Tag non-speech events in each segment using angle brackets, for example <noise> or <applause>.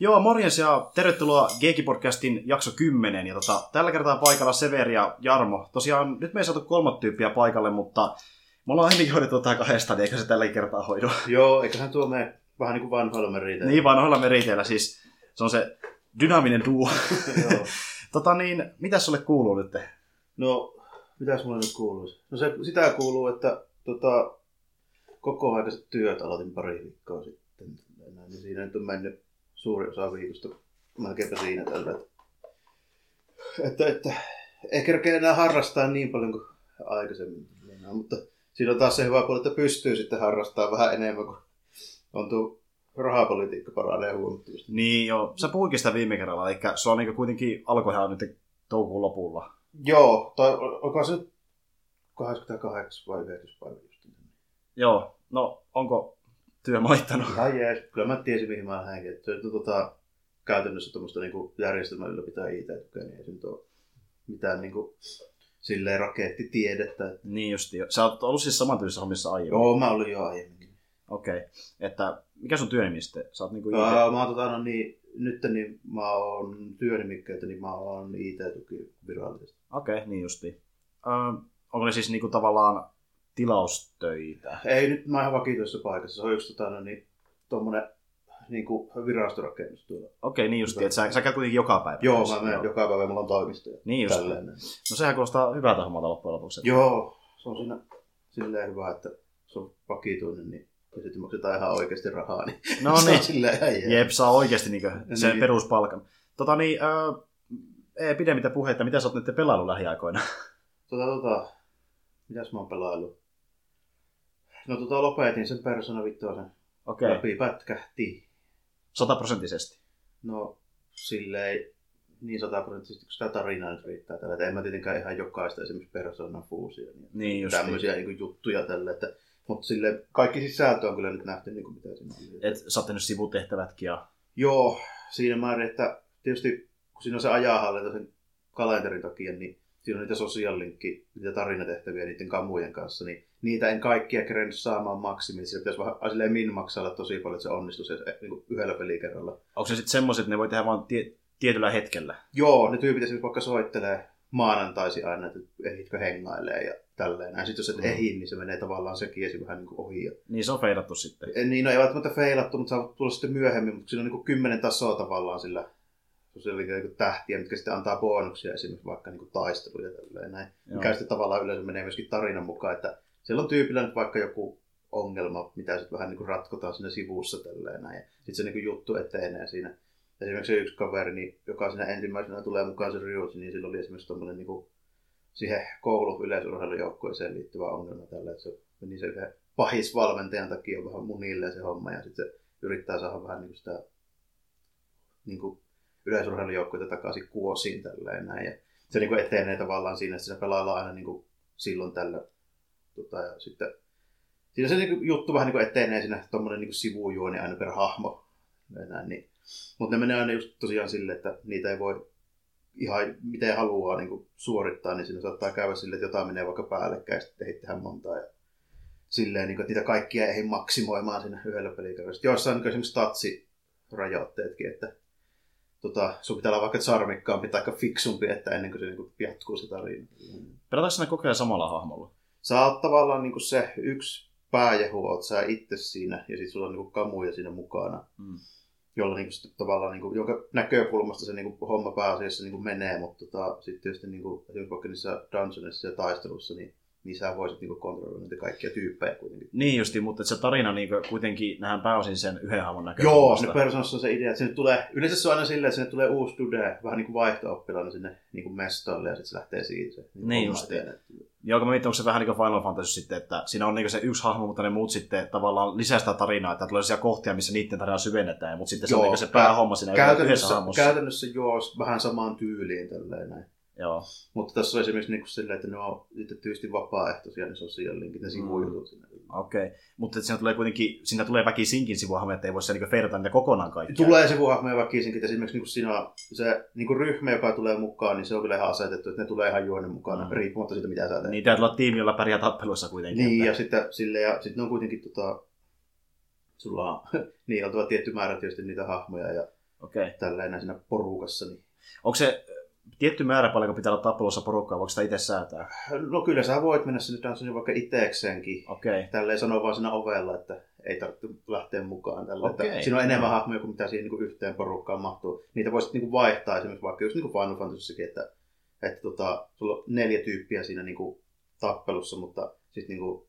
Joo, morjens ja tervetuloa Geeki-podcastin jakso 10. Ja tota, tällä kertaa paikalla Severi ja Jarmo. Tosiaan nyt me ei saatu kolmat tyyppiä paikalle, mutta me ollaan ennenkin hoidettu tätä kahdestaan, niin eikä se tällä kertaa hoidu. Joo, eiköhän tuo mene vähän niin kuin vanhoilla meriteillä. niin vanhoilla meriteillä, siis se on se dynaaminen duo. <laughs> Joo. tota niin, mitä sulle kuuluu nyt? No, mitäs mulle nyt kuuluisi? No se, sitä kuuluu, että tota, koko aikaiset työt aloitin pari viikkoa sitten. Näin, niin siinä nyt on mennyt suuri osa viikosta melkeinpä siinä tällä. Että, että, että ei kerkeä enää harrastaa niin paljon kuin aikaisemmin. Enää, mutta siinä on taas se hyvä puoli, että pystyy sitten harrastamaan vähän enemmän, kun on tuo rahapolitiikka paranee huomattavasti. Niin joo, sä puhuikin sitä viime kerralla, eli se on niin kuitenkin alkoi ihan nyt toukokuun lopulla. Joo, tai onko se nyt 88 vai 90 päivä just. Joo, no onko työ maittanut? Ihan jees. Kyllä mä tiesin, mihin mä. Että se on tota, käytännössä tuommoista niinku järjestelmää ylläpitää IT-tukea, niin ei se nyt ole mitään niinku, silleen rakettitiedettä. Että... Niin justi. Sä oot ollut siis samantyylisissä hommissa aiemmin. Joo, mä olin jo aiemminkin. Okei. Okay. Että mikä sun työnimi sitten? Sä oot niinku IT... Ää, mä oon tota, no niin, nyt niin mä oon työnimikkeitä, niin mä oon IT-tuki virallisesti. Okei, okay, niin justi. Öö, onko ne siis niinku tavallaan tilaustöitä? Ei nyt mä oon ihan vakituisessa paikassa. Se on just tota, no niin, tommonen niin kuin virastorakennus tuolla. Okei, niin justi, että sä, sä käyt kuitenkin joka päivä. Joo, mä menen joka päivä, mulla on toimisto. ja Niin just. tälleen. No sehän kuulostaa hyvältä hommalta loppujen lopuksi. Joo, se on siinä silleen hyvä, että se on vakituinen, niin ja sitten maksetaan ihan oikeasti rahaa, niin No <laughs> se on niin. silleen ihan. Jep, saa oikeasti niinku sen Niin. peruspalkan. Tota niin, öö, ei pidemmittä puheita, mitä sä oot nyt pelailu lähiaikoina? Tota, tota, mitäs mä oon pelaillut? No tota, lopetin sen Persona Vittoisen. Okei, okay. Läpi pätkähti. sataprosenttisesti. No, silleen niin sataprosenttisesti, kun sitä tarinaa nyt riittää tällä. että En mä tietenkään ihan jokaista esimerkiksi Persona fuusia. Niin Niin just. tämmöisiä niin juttuja tälle, että mutta sille kaikki sisältö on kyllä nyt nähty, niin kuin mitä siinä oli. Et sä oot tehnyt sivutehtävätkin ja... Joo, siinä määrin, että tietysti kun siinä on se ajanhallinta sen kalenterin takia, niin siinä on niitä sosiaalilinkki, niitä tarinatehtäviä niiden kamujen kanssa, niin niitä en kaikkia kerennyt saamaan maksimiin. Siinä pitäisi vähän silleen min maksailla tosi paljon, että se onnistuisi niin kuin yhdellä pelikerralla. Onko se sitten semmoiset, että ne voi tehdä vain tie- tietyllä hetkellä? Joo, ne tyypit esimerkiksi vaikka soittelee maanantaisi aina, että ehditkö hengailee ja tälleen. Ja sitten jos et Mm. ehdi, niin se menee tavallaan sekin esi vähän niin kuin ohi. Niin se on feilattu sitten. En- Niin, no ei välttämättä feilattu, mutta saa tulla sitten myöhemmin, mutta siinä on niin kymmenen tasoa tavallaan sillä sosiaalinen niin tähtiä, mitkä sitten antaa bonuksia esimerkiksi vaikka niin taisteluja ja tälleen näin. Joo. Mikä sitten tavallaan yleensä menee myöskin tarinan mukaan, että siellä on tyypillä nyt vaikka joku ongelma, mitä sitten vähän niin kuin ratkotaan siinä sivussa tälleen näin. Sitten se niin kuin juttu etenee siinä. Esimerkiksi se yksi kaveri, niin, joka siinä ensimmäisenä tulee mukaan se Ryuji, niin sillä oli esimerkiksi tommonen niin kuin siihen koulu yleisurheilujoukkueeseen liittyvä ongelma tällä, että se meni se yhden pahisvalmentajan takia vähän munille se homma ja sitten se yrittää saada vähän niin kuin sitä niin kuin takaisin kuosiin tälleen näin. Ja se niin kuin etenee tavallaan siinä, että se pelaillaan aina niin kuin silloin tällä. Tota, ja sitten siinä se niin kuin juttu vähän niin kuin etenee siinä tuommoinen niin sivujuoni aina per hahmo. Näin, niin. Mutta ne menee aina just tosiaan sille, että niitä ei voi ihan miten haluaa niin kuin suorittaa, niin siinä saattaa käydä sille, että jotain menee vaikka päällekkäin, sitten ei tehdä montaa. Ja silleen, niin kuin, että niitä kaikkia ei maksimoimaan siinä yhdellä pelikerralla. Joissain niin esimerkiksi tatsirajoitteetkin, että tota, sun pitää olla vaikka charmikkaampi tai fiksumpi, että ennen kuin se niin kuin, jatkuu se tarina. Pelataanko sinä koko ajan samalla hahmolla? Sä oot tavallaan niin kuin se yksi pääjehu, oot sä itse siinä, ja sitten sulla on niin kuin kamuja siinä mukana Mm. jolla niinku sitten tavallaan, niinku, jonka näkökulmasta se niinku homma pääasiassa niinku menee, mutta tota, sitten tietysti niinku, esimerkiksi vaikka niissä dungeonissa ja taistelussa, niin, niin sä voisit niinku kontrolloida niitä kaikkia tyyppejä kuitenkin. Niin justi, mutta se tarina niin kuitenkin nähdään pääosin sen yhden hahmon Joo, näkökulmasta. ne persoonassa on se idea, että sinne tulee, yleensä se on aina silleen, että sinne tulee uusi dude, vähän niin kuin vaihto-oppilaana sinne niin kuin mestoille ja sitten se lähtee siitä. Se, Niin homma just. Joo, mä mietin, onko se vähän niin kuin Final Fantasy sitten, että siinä on niin se yksi hahmo, mutta ne muut sitten tavallaan lisää sitä tarinaa, että tulee sellaisia kohtia, missä niiden tarinaa syvennetään, mutta sitten se on Joo, niin se päähomma siinä yhdessä Käytännössä, hahmossa. käytännössä joo, vähän samaan tyyliin tälleen näin. Joo. Mutta tässä on esimerkiksi niin kuin silleen, että ne on itse tietysti vapaaehtoisia ne sosiaalilinkit, ne sivujutut sinne. Okei, okay. mutta siinä tulee kuitenkin, siinä tulee väkisinkin sivuhahmoja, että ei voi se niin feirata niitä kokonaan kaikkia. Tulee sivuhahmoja väkisinkin, esimerkiksi niin kuin sinä, se niin kuin ryhmä, joka tulee mukaan, niin se on kyllä ihan asetettu, että ne tulee ihan juonen mukana, Mm. mm. riippumatta siitä, mitä sä teet. Niin täytyy olla tiimi, jolla pärjää tappeluissa kuitenkin. Niin, että... ja sitten, sille, ja sitten on kuitenkin tota, sulla on <laughs> niin oltava tietty määrä tietysti niitä hahmoja, ja Okei. Okay. Tälleen siinä porukassa. Niin. Onko se tietty määrä paljonko pitää olla tappelussa porukkaa, voiko sitä itse säätää? No kyllä sä voit mennä sinne Dungeoniin vaikka itsekseenkin. Okei. Okay. Tälleen sanoo vaan siinä ovella, että ei tarvitse lähteä mukaan. Tällä. Okei. Että siinä on enemmän hahmoja kuin mitä siihen niin kuin yhteen porukkaan mahtuu. Niitä voisit niin kuin vaihtaa esimerkiksi vaikka just niin kuin Final Fantasyssakin, että, että tota, sulla on neljä tyyppiä siinä niin kuin tappelussa, mutta sitten niin kuin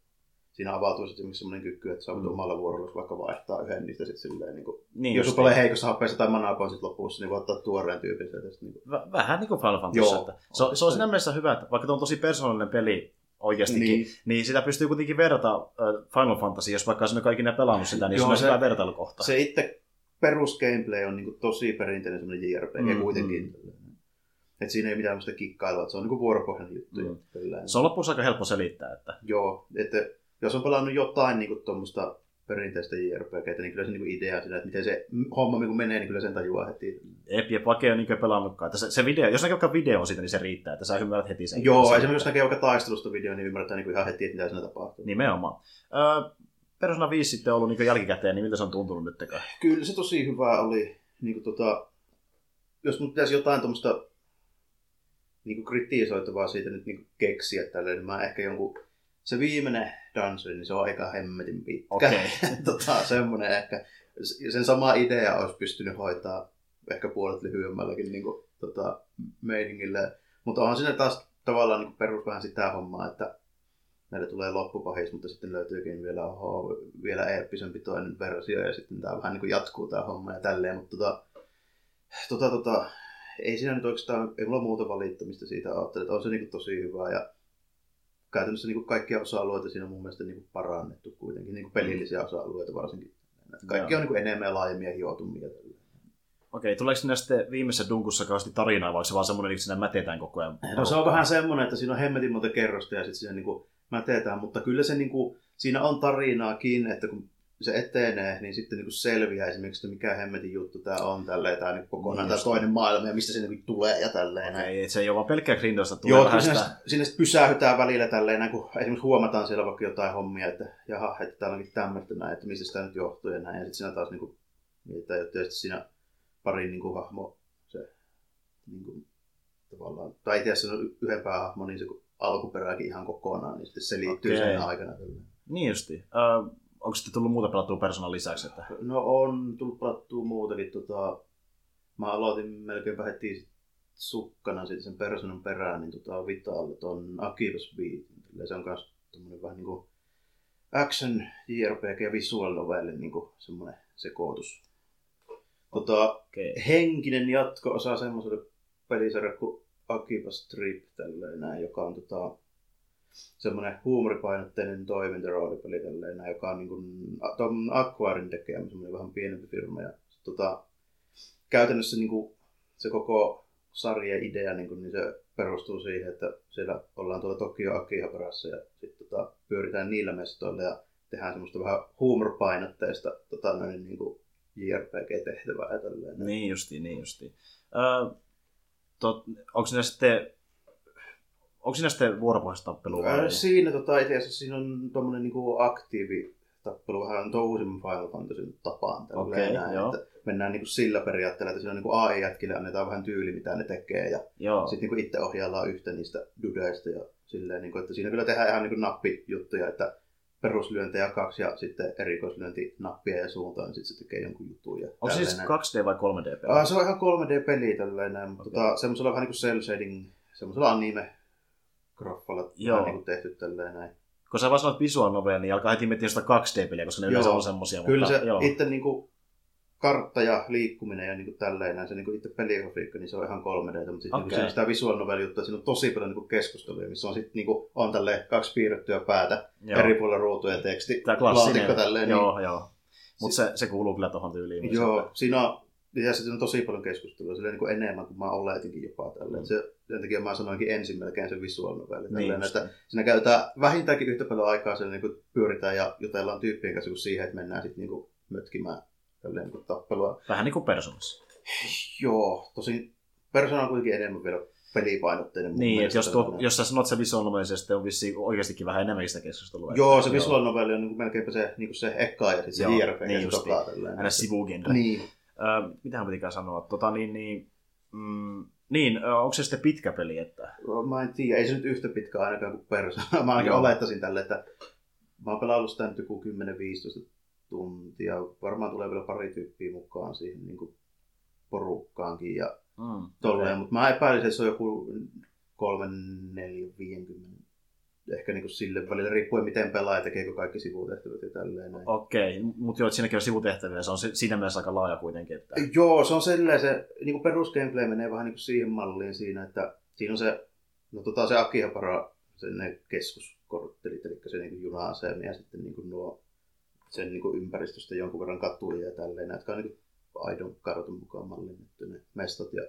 siinä avautuu sitten semmoinen kyky, että voit Mm. omalla vuorolla vaikka vaihtaa yhden niistä sitten silleen, niin kuin, Niin jos tulee heikossa happeessa tai manaa sit lopussa, niin voi ottaa tuoreen tyypin sieltä. Niin kuin, Vä- vähän niin kuin Final Fantasy. Joo. Että se, on, se on siinä mielessä hyvä, että vaikka tuo on tosi persoonallinen peli oikeastikin, niin, niin, niin sitä pystyy kuitenkin verrata Final Fantasy, jos vaikka sinne kaikki ne pelannut sitä, niin Joo, se on hyvä vertailukohta. se itse perus gameplay on niin kuin tosi perinteinen semmoinen JRPG Mm, kuitenkin. Et siinä ei mitään semmoista kikkailua, että se on niin kuin vuoropohjainen juttu. Mm. Mm. Se on loppuun aika helppo selittää. Että... Joo, että jos on pelannut jotain niin kuin tuommoista perinteistä JRPGtä, niin kyllä se niin kuin idea siinä, että miten se homma niin kuin menee, niin kyllä sen tajuaa heti. Epi ja Pake on niin pelannutkaan. Se, se video, jos näkee vaikka videon siitä, niin se riittää, että sä ymmärrät heti sen. Joo, esimerkiksi jos näkee vaikka taistelusta video, niin ymmärtää niin kuin ihan heti, että mitä siinä tapahtuu. Nimenomaan. Öö, Persona 5 sitten on ollut niin jälkikäteen, niin miltä se on tuntunut nyt? Kyllä se tosi hyvä oli. Niin kuin tota, jos mun pitäisi jotain tuommoista niin kritisoitavaa siitä nyt niin keksiä tälleen, niin mä ehkä jonkun... Se viimeinen dungeon, niin se on aika hemmetin pitkä. Okei. <laughs> tota, semmoinen ehkä. Sen sama idea olisi pystynyt hoitaa ehkä puolet lyhyemmälläkin niin kuin, tota, meiningillä. Mutta onhan siinä taas tavallaan niin perus vähän sitä hommaa, että näille tulee loppupahis, mutta sitten löytyykin vielä, oho, vielä eeppisempi toinen versio ja sitten tämä vähän niin kuin jatkuu tämä homma ja tälleen, mutta tota, tota, tota, ei siinä nyt oikeastaan, ei mulla muuta valittamista siitä ole, että on se niin kuin tosi hyvä ja käytännössä niin kuin kaikkia osa-alueita siinä on mun mielestä niin kuin parannettu kuitenkin, niin kuin pelillisiä osa-alueita varsinkin. Kaikki Joo. on niin kuin enemmän ja laajemmin ja hiotumia. Okei, tuleeko sinne sitten viimeisessä dunkussa kauheasti tarinaa, vai se vaan semmoinen, että sinne mätetään koko ajan? No se on vähän semmoinen, että siinä on hemmetin monta kerrosta ja sitten siinä niinku mätetään, mutta kyllä se niinku, siinä on tarinaakin, että kun se etenee, niin sitten niinku selviää esimerkiksi, että mikä hemmetin juttu tämä on tälleen, tai niinku kokonaan Niin tämä toinen maailma ja mistä se niinku tulee ja tälleen. näin. Et se ei ole vaan pelkkää grindausta, tulee Joo, vähän sinne, sinne sitten pysähytään välillä tälleen, näin, kun esimerkiksi huomataan siellä vaikka jotain hommia, että jaha, että täällä onkin tämmöistä näin, että mistä sitä nyt johtuu ja näin. Ja sitten siinä taas niinku, mietitään, että tietysti siinä pari niinku, hahmo, se niinku, tavallaan, tai itse asiassa yhden päähahmo, niin se kun alkuperääkin ihan kokonaan, niin sitten se liittyy Okei. sen aikana. tälleen. Niin justi. Öö, onko sitten tullut muuta pelattua persoonan lisäksi? Että... No on tullut pelattua muutakin. Tota, mä aloitin melkeinpä heti sukkana sitten sen persoonan perään, niin tota, Vitalle ton Akibas Beat. Eli Se on myös tommonen vähän niinku action, JRPG ja visual novelli niinku semmonen sekoitus. Tota, Okei. henkinen jatko-osa semmoiselle pelisarjalle kuin Akiba Strip, tälleen näin, joka on tota, semmoinen huumoripainotteinen toimintaroolipeli, tälleen joka on niin kuin, Aquarin tekemä, semmoinen vähän pienempi firma. Ja, tota, käytännössä niin kuin, se koko sarjan idea, niin, kuin, niin se perustuu siihen, että siellä ollaan tuolla Tokio Akihabarassa ja sitten tota, pyöritään niillä mestoilla ja tehdään semmoista vähän huumoripainotteista tota, noin, niin kuin JRPG-tehtävää ja tälleen. Niin justi, niin justi. Öö, tot, onko siinä sitten... Onko siinä sitten vuoropohjaista tappelua? vai? Siinä tota, itse asiassa siinä on tommonen niinku aktiivi tappelu vähän tuon uusimman Final Fantasyn tapaan. Okei, näin, joo. Että mennään niinku sillä periaatteella, että siinä on niinku AI-jätkille annetaan vähän tyyli, mitä ne tekee. Ja sitten niinku itse ohjaillaan yhtä niistä dudeista. Ja silleen, niinku, että siinä kyllä tehdään ihan niinku nappijuttuja, että peruslyöntejä kaksi ja sitten erikoislyönti nappia ja suuntaan, niin sitten se tekee jonkun jutun. Ja Onko se siis näin. 2D vai 3D peli? Ah, se on ihan 3D-peli tälleen näin, mutta Okei. tota, semmoisella vähän niin kuin cel shading, semmoisella anime graffalla Joo. niin tehty tälleen näin. Kun sä vaan sanoit visual novel, niin alkaa heti miettiä sitä 2D-peliä, koska ne Joo. yleensä on semmosia. Kyllä mutta, se joo. itse niin kuin, kartta ja liikkuminen ja niin kuin tälleen näin, se niin kuin itse peligrafiikka, niin se on ihan 3D, mutta sitten Okei. niin siinä on sitä visual novel juttua, siinä on tosi paljon niin kuin keskusteluja, missä on sitten niin kuin, on tälleen kaksi piirrettyä päätä, Joo. eri puolilla ruutuja ja teksti, klassinen. laatikko tälleen. Joo, niin, joo. Mutta se, se kuuluu kyllä tuohon tyyliin. myös, Joo, että- siinä on, ja siinä on tosi paljon keskustelua, silleen niin kuin enemmän kuin mä oletinkin jopa tälleen. Mm. Se, sen takia mä sanoinkin ensin melkein sen visual novelli. Niin just. että siinä käytetään vähintäänkin yhtä paljon aikaa, siellä niin kuin pyöritään ja jutellaan tyyppien kanssa kuin siihen, että mennään sitten niin kuin mötkimään tälleen niin kuin tappelua. Vähän niin kuin persoonassa. Joo, tosi persona on kuitenkin enemmän vielä pelipainotteinen. Niin, että mielestä jos, tuo, jos sä sanot se visual novel, se sitten on vissiin oikeastikin vähän enemmän sitä keskustelua. Joo, se visual novelli on niin kuin melkeinpä se, niin kuin se eka ja sitten se JRPG niin niin tälleen. Aina sivugenre. Niin, Öö, mitähän pitikään sanoa? Tota, niin, niin, mm, niin, onko se sitten pitkä peli? Että... Mä en tiedä, ei se nyt yhtä pitkä ainakaan kuin Persona. <laughs> Mä ainakin Joo. olettaisin tälle, että mä oon pelaillut sitä nyt joku 10-15 tuntia. Varmaan tulee vielä pari tyyppiä mukaan siihen niin kuin porukkaankin ja Mm, tolleen. Mutta mä epäilisin, että se on joku 3, 4, 50. Ehkä niin kuin sille välillä riippuen miten pelaa ja tekeekö kaikki sivutehtävät ja tälleen. näin. Okei, mutta joo, siinäkin on sivutehtäviä, se on si- siinä mielessä aika laaja kuitenkin. Että... Joo, se on silleen, se niin kuin perusgameplay menee vähän niin kuin siihen malliin siinä, että siinä on se, no tota se Akihabara, se ne keskuskorttelit, eli se niin kuin juna-asemi ja sitten niin kuin nuo sen niin kuin ympäristöstä jonkun verran katuja ja tälleen, jotka on niin kuin aidon kartan mukaan mallinnettu ne mestot ja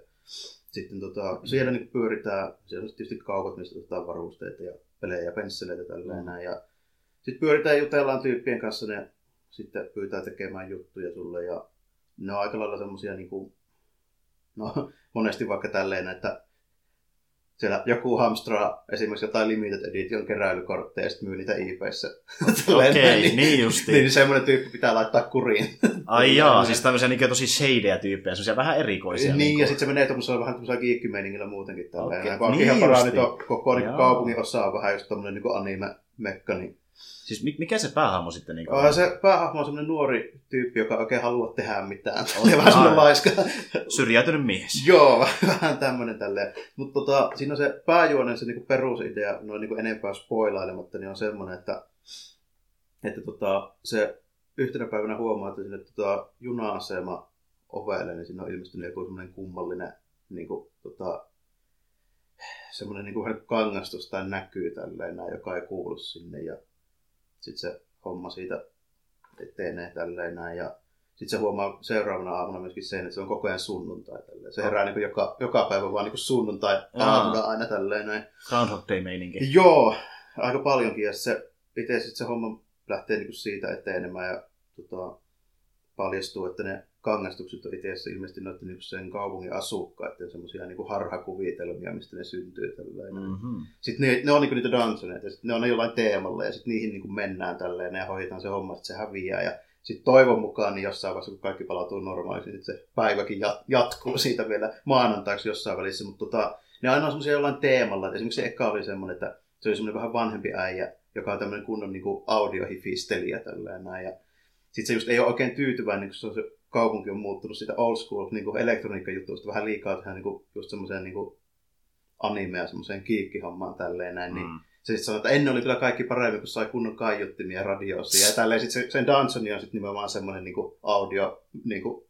sitten tota, siellä niin pyöritään, siellä on tietysti kaupat, mistä otetaan varusteita ja pelejä ja pensseleitä tälleen näin. Ja sitten pyöritään jutellaan tyyppien kanssa, ne sitten pyytää tekemään juttuja sulle ja ne on aika lailla semmosia niinku, no monesti vaikka tälleen, että siellä joku hamstraa esimerkiksi jotain limited edition keräilykortteja ja sitten myy niitä eBayssä. Okei, <laughs> okay, niin justi. niin semmoinen tyyppi pitää laittaa kuriin. Ai jaa, siis tämmöisiä niin tosi shadeja tyyppejä, semmoisia vähän erikoisia. niin, niinku. ja sitten se menee tuollaisella vähän tämmöisellä kiikkimeiningillä muutenkin tälleen. Okay. Niin niin paraa justi. nyt on koko niin kaupungin osa on vähän just tommonen niin anime-mekka, niin Siis mi- mikä se päähahmo sitten niin Aa, se päähahmo on semmoinen nuori tyyppi, joka ei oikein halua tehdä mitään. Ja vähän semmoinen laiska. Syrjäytynyt mies. Joo, <laughs> vähän tämmöinen tälleen. Mutta tota, siinä on se pääjuonen, se niinku perusidea, noin niinku enempää spoilailematta, niin on semmoinen, että, että tota, se yhtenä päivänä huomaa, että sinne tota, juna-asema ovelle, niin siinä on ilmestynyt joku semmoinen kummallinen niinku, tota, semmoinen niinku vähän kangastus tai näkyy tälleen, joka ei kuulu sinne. Ja sitten se homma siitä etenee tälleen näin. Ja sitten se huomaa seuraavana aamuna myöskin sen, että se on koko ajan sunnuntai. Tälleen. Se herää niin joka, joka päivä vaan niin sunnuntai aamuna aina tälleen näin. Groundhog Day-meininki. Joo, aika paljonkin. Ja se, itse sitten se homma lähtee niin siitä etenemään ja tota, paljastuu, että ne kangastukset on itse asiassa ilmeisesti noiden niin sen kaupungin asukkaiden semmoisia niin harhakuvitelmia, mistä ne syntyy. Tälleen. Mm. Mm-hmm. Sitten ne, ne on niinku niitä dungeoneita, ja ne on jollain teemalla, ja sitten niihin niinku mennään tälleen, ja hoidetaan se homma, että se häviää. Ja sitten toivon mukaan, niin jossain vaiheessa, kun kaikki palautuu normaaliksi, niin se päiväkin jat- jatkuu siitä vielä maanantaiksi jossain välissä. Mutta tota, ne aina on semmoisia jollain teemalla. Et esimerkiksi se eka oli semmoinen, että se oli semmoinen vähän vanhempi äijä, joka on tämmöinen kunnon niinku audiohifistelijä tälleen näin. Ja sitten se just ei ole oikein tyytyväinen, kun se, on se kaupunki on muuttunut siitä old school niin elektroniikkajutuista vähän liikaa tähän niin kuin, just semmoiseen niin animea semmoiseen kiikkihommaan tälleen näin, niin Mm. se sitten sanoi, että ennen oli kyllä kaikki paremmin, kun sai kunnon kaiuttimia ja radioisia. Ja tälleen sitten se, sen Dansoni on sitten nimenomaan semmoinen niin audio, niin kuin,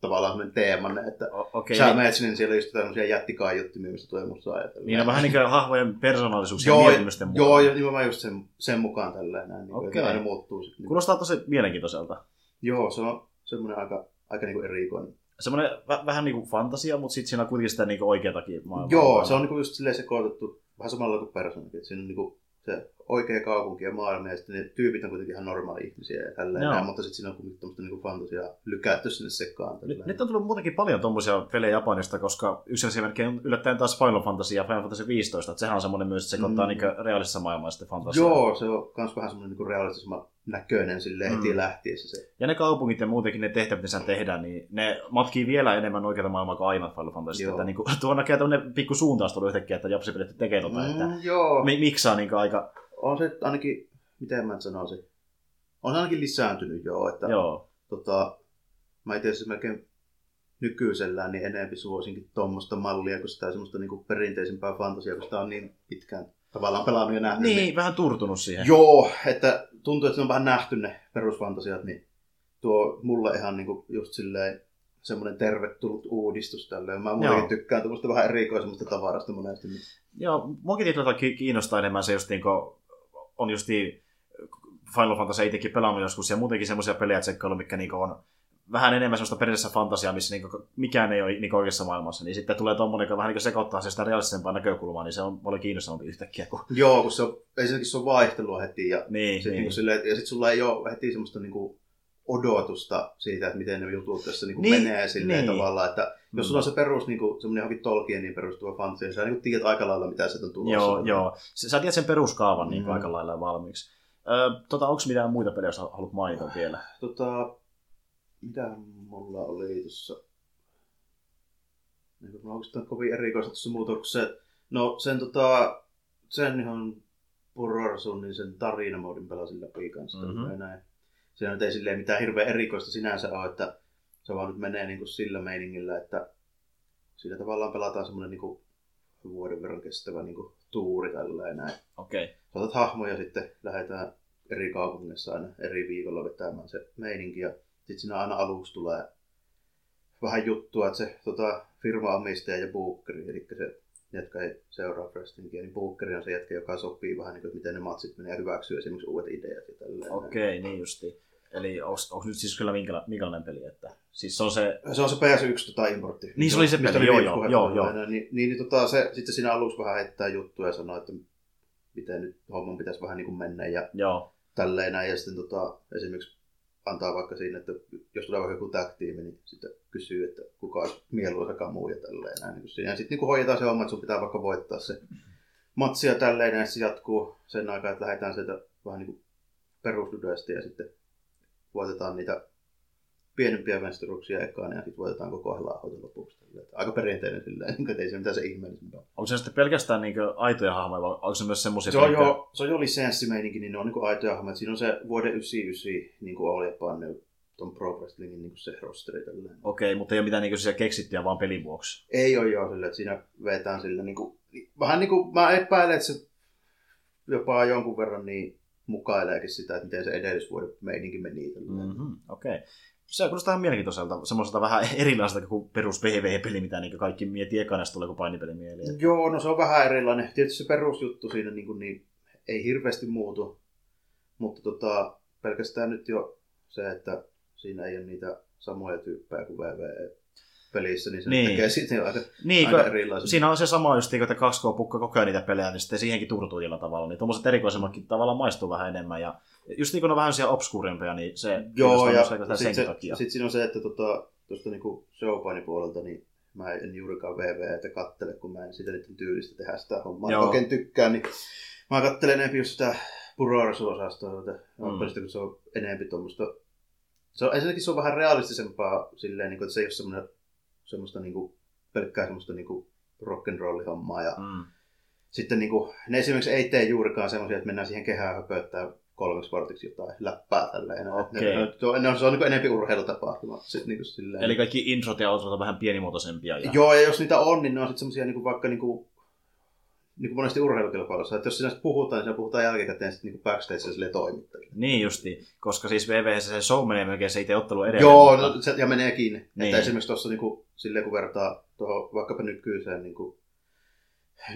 tavallaan semmoinen teemanne, että O- Okei, sä niin, sinne, niin siellä just tämmöisiä jättikaiuttimia, mistä tulee musta ajatella. niin on vähän niin kuin hahmojen persoonallisuus ja Joo, mieltymysten mukaan. joo, ja nimenomaan just sen, sen mukaan tälleen näin, niin kuin, aina muuttuu sitten. Niin, Kuulostaa tosi mielenkiintoiselta. joo, se on semmoinen aika, aika niin kuin erikoinen. Semmoinen vä- vähän niin kuin fantasia, mutta sitten siinä on kuitenkin sitä niin kuin oikeatakin maailmaa. Joo, se on niinku just silleen sekoitettu vähän samalla kuin persoonakin. Siinä on niinku se oikea kaupunki ja maailma ja sitten ne tyypit on kuitenkin ihan normaali ihmisiä ja Joo. näin, mutta sitten siinä on kuitenkin tämmöistä niinku fantasiaa lykätty sinne sekaan. Nyt, nyt on tullut muutenkin paljon tommosia pelejä Japanista, koska yksi esimerkki on yllättäen taas Final Fantasy ja Final Fantasy 15, että sehän on semmoinen myös, että se sekoittaa Mm. mm. niin reaalisessa maailmassa sitten fantasiaa. Joo, se on kans vähän semmoinen niinku realistisemman näköinen silleen heti Mm. lähtiessä se. Ja ne kaupungit ja muutenkin ne tehtävät, mitä tehdään, niin ne matkii vielä enemmän oikeata maailmaa kuin aina Final Fantasy. Että niin kuin, <laughs> tuo näkee tämmöinen pikku suuntaus tullut yhtäkkiä, että japsipelit tekee tota, mm. että Mm, joo, mi- miksaa niin aika... on se ainakin, miten mä nyt sanoisin, on se ainakin lisääntynyt joo, että Joo. tota, mä itse asiassa melkein nykyisellään niin enemmän suosinkin tuommoista mallia kuin sitä semmoista niinku perinteisempää fantasiaa, kun sitä on niin pitkään tavallaan pelannut ja nähnyt. Niin, vähän turtunut siihen. Joo, että tuntuu, että ne on vähän nähty ne perusfantasiat, niin tuo mulle ihan niinku just silleen semmoinen tervetullut uudistus tälleen. Mä muutenkin tykkään tuommoista vähän erikoisemmasta tavarasta monesti. Niin... Joo, muakin tietyllä tavalla ki- kiinnostaa enemmän se just niin kuin, on just Final Fantasy itsekin pelannut joskus ja muutenkin semmoisia pelejä tsekkailu, mikä niin on vähän enemmän semmoista perinteistä fantasiaa, missä niin mikään ei ole niin oikeassa maailmassa, niin sitten tulee tommonen, joka vähän niin sekoittaa se sitä realistisempaa näkökulmaa, niin se on paljon kiinnostavampi yhtäkkiä. Kuin... Joo, kun se on, ensinnäkin se on vaihtelua heti ja Niin, Sit niin. niinku silleen, ja sitten sulla ei ole heti semmoista niinku odotusta siitä, että miten ne jutut tässä niinku Niin, menee silleen niin. tavallaan, että Mm. jos sulla on se perus niinku, semmoinen johonkin Tolkieniin perustuva fantasia, sä niinku tiedät aika lailla, mitä sieltä on tulossa. Joo, joo. Sä sä tiedät sen peruskaavan niin Mm. aika lailla valmiiksi. Öö, tota, onko mitään muita pelejä, jos haluat mainita vielä? Tota, mitä mulla oli tuossa... Niin mä oikeastaan kovin erikoista tuossa muutoksessa. No sen tota, sen ihan Purorsun, niin sen tarinamoodin pelasin läpi kanssa. Mm-hmm. Näin. Siinä nyt ei silleen mitään hirveän erikoista sinänsä ole, että se vaan nyt menee niin kuin sillä meiningillä, että siinä tavallaan pelataan semmoinen niin kuin vuoden verran kestävä niin kuin tuuri tälleen näin. Okei. Okay. Saatat hahmoja sitten lähdetään eri kaupungissa aina eri viikolla vetämään se meininki ja sitten siinä aina aluksi tulee vähän juttua, että se tota, firma-omistaja ja bookeri, eli se jotka ei seuraa wrestlingia, niin Bookeri on se jätkä, joka sopii vähän, niin kuin, miten ne matsit menee ja hyväksyy esimerkiksi uudet ideat ja tälleen. Okei, okay, niin justi. Eli onko nyt siis kyllä minkä, minkälainen peli? Että, siis se on se... Se on se PS1 tota importti. Niin se oli se peli, joo, joo, joo, joo. Niin, niin, niin tota, se, sitten siinä alussa vähän heittää juttuja ja sanoo, että miten nyt homman pitäisi vähän niin kuin mennä ja joo. tälleen näin. Ja sitten tota, esimerkiksi antaa vaikka siinä, että jos tulee vaikka joku tag niin sitten kysyy, että kuka olisi mieluisa kamu ja tälleen näin. Niin siinä. Ja sitten niin hoidetaan se homma, että sun pitää vaikka voittaa se matsi ja tälleen ja se jatkuu sen aikaa, että lähdetään sieltä vähän niin perusdudeista ja sitten voitetaan niitä pienempiä mestaruksia ekaan ja sitten voitetaan koko ajan lopuksi. Aika perinteinen silleen, <laughs> niin että ei se mitään se ihmeellisempää. Onko se sitten pelkästään niin aitoja hahmoja vai onko se myös semmoisia? Se on jo, se on jo lisenssimeininki, niin ne on niin aitoja hahmoja. Siinä on se vuoden 99 niin kuin tuon Pro Wrestlingin niin se rosteri. Okei, okay, mutta ei ole mitään niin keksittyä vaan pelin vuoksi. Ei ole joo, sille, että siinä vetään sillä niin kuin, vähän niin kuin, mä epäilen, että se jopa jonkun verran niin mukaileekin sitä, että miten se edellisvuoden meininki meni. Mm-hmm, Okei. Okay se kuulostaa ihan mielenkiintoiselta, semmoiselta vähän erilaiselta kuin perus PvE-peli, mitä niin kaikki miettii ekana, tulee kuin painipeli mieleen. Joo, no se on vähän erilainen. Tietysti se perusjuttu siinä niin, kuin, niin ei hirveästi muutu, mutta tota, pelkästään nyt jo se, että siinä ei ole niitä samoja tyyppejä kuin VVE pelissä, niin se niin. tekee sitten aika, niin, aika erilaisen. Siinä on se sama just, että 2K pukka koko ajan niitä pelejä, niin sitten siihenkin turtuu tavalla. Niin tuommoiset erikoisemmatkin tavallaan maistuu vähän enemmän. Ja just niin kun on vähän siellä obskuurimpia, niin se Joo, ja sitten se, sit siinä on se, että tuota, tuosta niinku showpainin puolelta, niin mä en juurikaan VVtä kattele, kun mä en sitä niiden tyylistä tehdä sitä hommaa. Joo. Oikein tykkään, niin mä kattelen enemmän just sitä Purarasu-osastoa, että mm. kun se on enemmän tuommoista se on, ensinnäkin se on vähän realistisempaa silleen, niin kuin, että se ei ole semmoinen, semmoista niin kuin, pelkkää semmoista niin kuin rock'n'roll-hommaa. Ja mm. sitten niin kuin, ne esimerkiksi ei tee juurikaan semmoisia, että mennään siihen kehään höpöttää kolmeksi vartiksi jotain läppää tälleen. Okay. Ne, ne, ne, on, se on niin enempi urheilutapahtuma. Sit, niin kuin silleen. Eli kaikki introt ja outrot on vähän pienimuotoisempia. Ja... Joo, ja jos niitä on, niin ne on sitten semmoisia niin vaikka niin kuin, niin kuin monesti urheilukilpailussa, että jos sinä puhutaan, niin siinä puhutaan jälkikäteen sitten niin backstage sille toimittajille. Niin justi, koska siis VVS se show menee melkein se itse ottelu edelleen. Joo, mutta... no, se, ja menee kiinni. Niin. Että esimerkiksi tuossa niin kuin, silleen kun vertaa tuohon vaikkapa nykyiseen niin kuin,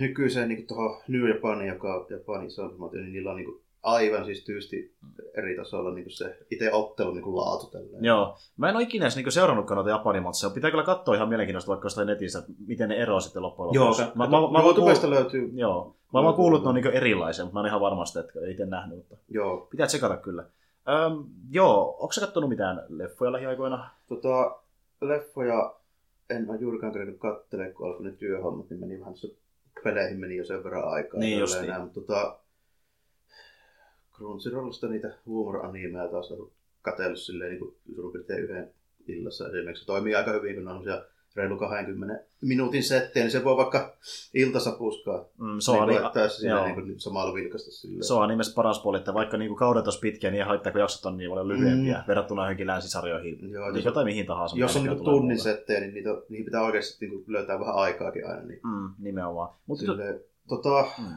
nykyiseen niin tuohon New Japaniin, joka Japanissa on, niin niillä on niin kuin, aivan siis tyysti eri tasolla niin se itse ottelu niin laatu. Tälleen. Joo. Mä en ole ikinä edes niin seurannutkaan noita Japanin matseja. Pitää kyllä katsoa ihan mielenkiintoista vaikka jostain netissä, miten ne eroavat sitten loppujen lopuksi. Joo, mä, mä, mä, YouTubesta kuul... löytyy. Joo. Mä oon kuullut, että ne on niin erilaisia, mutta mä oon ihan varmasti, että itse nähnyt. Mutta joo. Pitää tsekata kyllä. Öm, joo, onko sä kattonut mitään leffoja lähiaikoina? Tota, leffoja en ole juurikaan kerennyt katselemaan, kun alkoi ne työhommat, niin meni vähän se peleihin meni jo sen verran aikaa. Niin just Mutta tota, Crunchyrollista niitä huumor-animeja taas on katsellut silleen niin kuin suurin piirtein yhden illassa esimerkiksi. Se toimii aika hyvin, kun on reilu 20 minuutin settejä, niin se voi vaikka iltasa puskaa. Mm, se on niin, laittaa siinä niin kuin samalla vilkasta silleen. Se on nimessä paras puoli, että vaikka niin kuin kaudet olisi pitkiä, niin haittaa, kun jaksot on niin paljon lyhyempiä mm. verrattuna johonkin länsisarjoihin. Joo, niin jotain mihin tahansa. Jos on niin tunnin settejä, niin niitä, niihin pitää oikeasti niin kuin löytää vähän aikaakin aina. Niin. Mm, nimenomaan. Mutta silleen, tota, mm.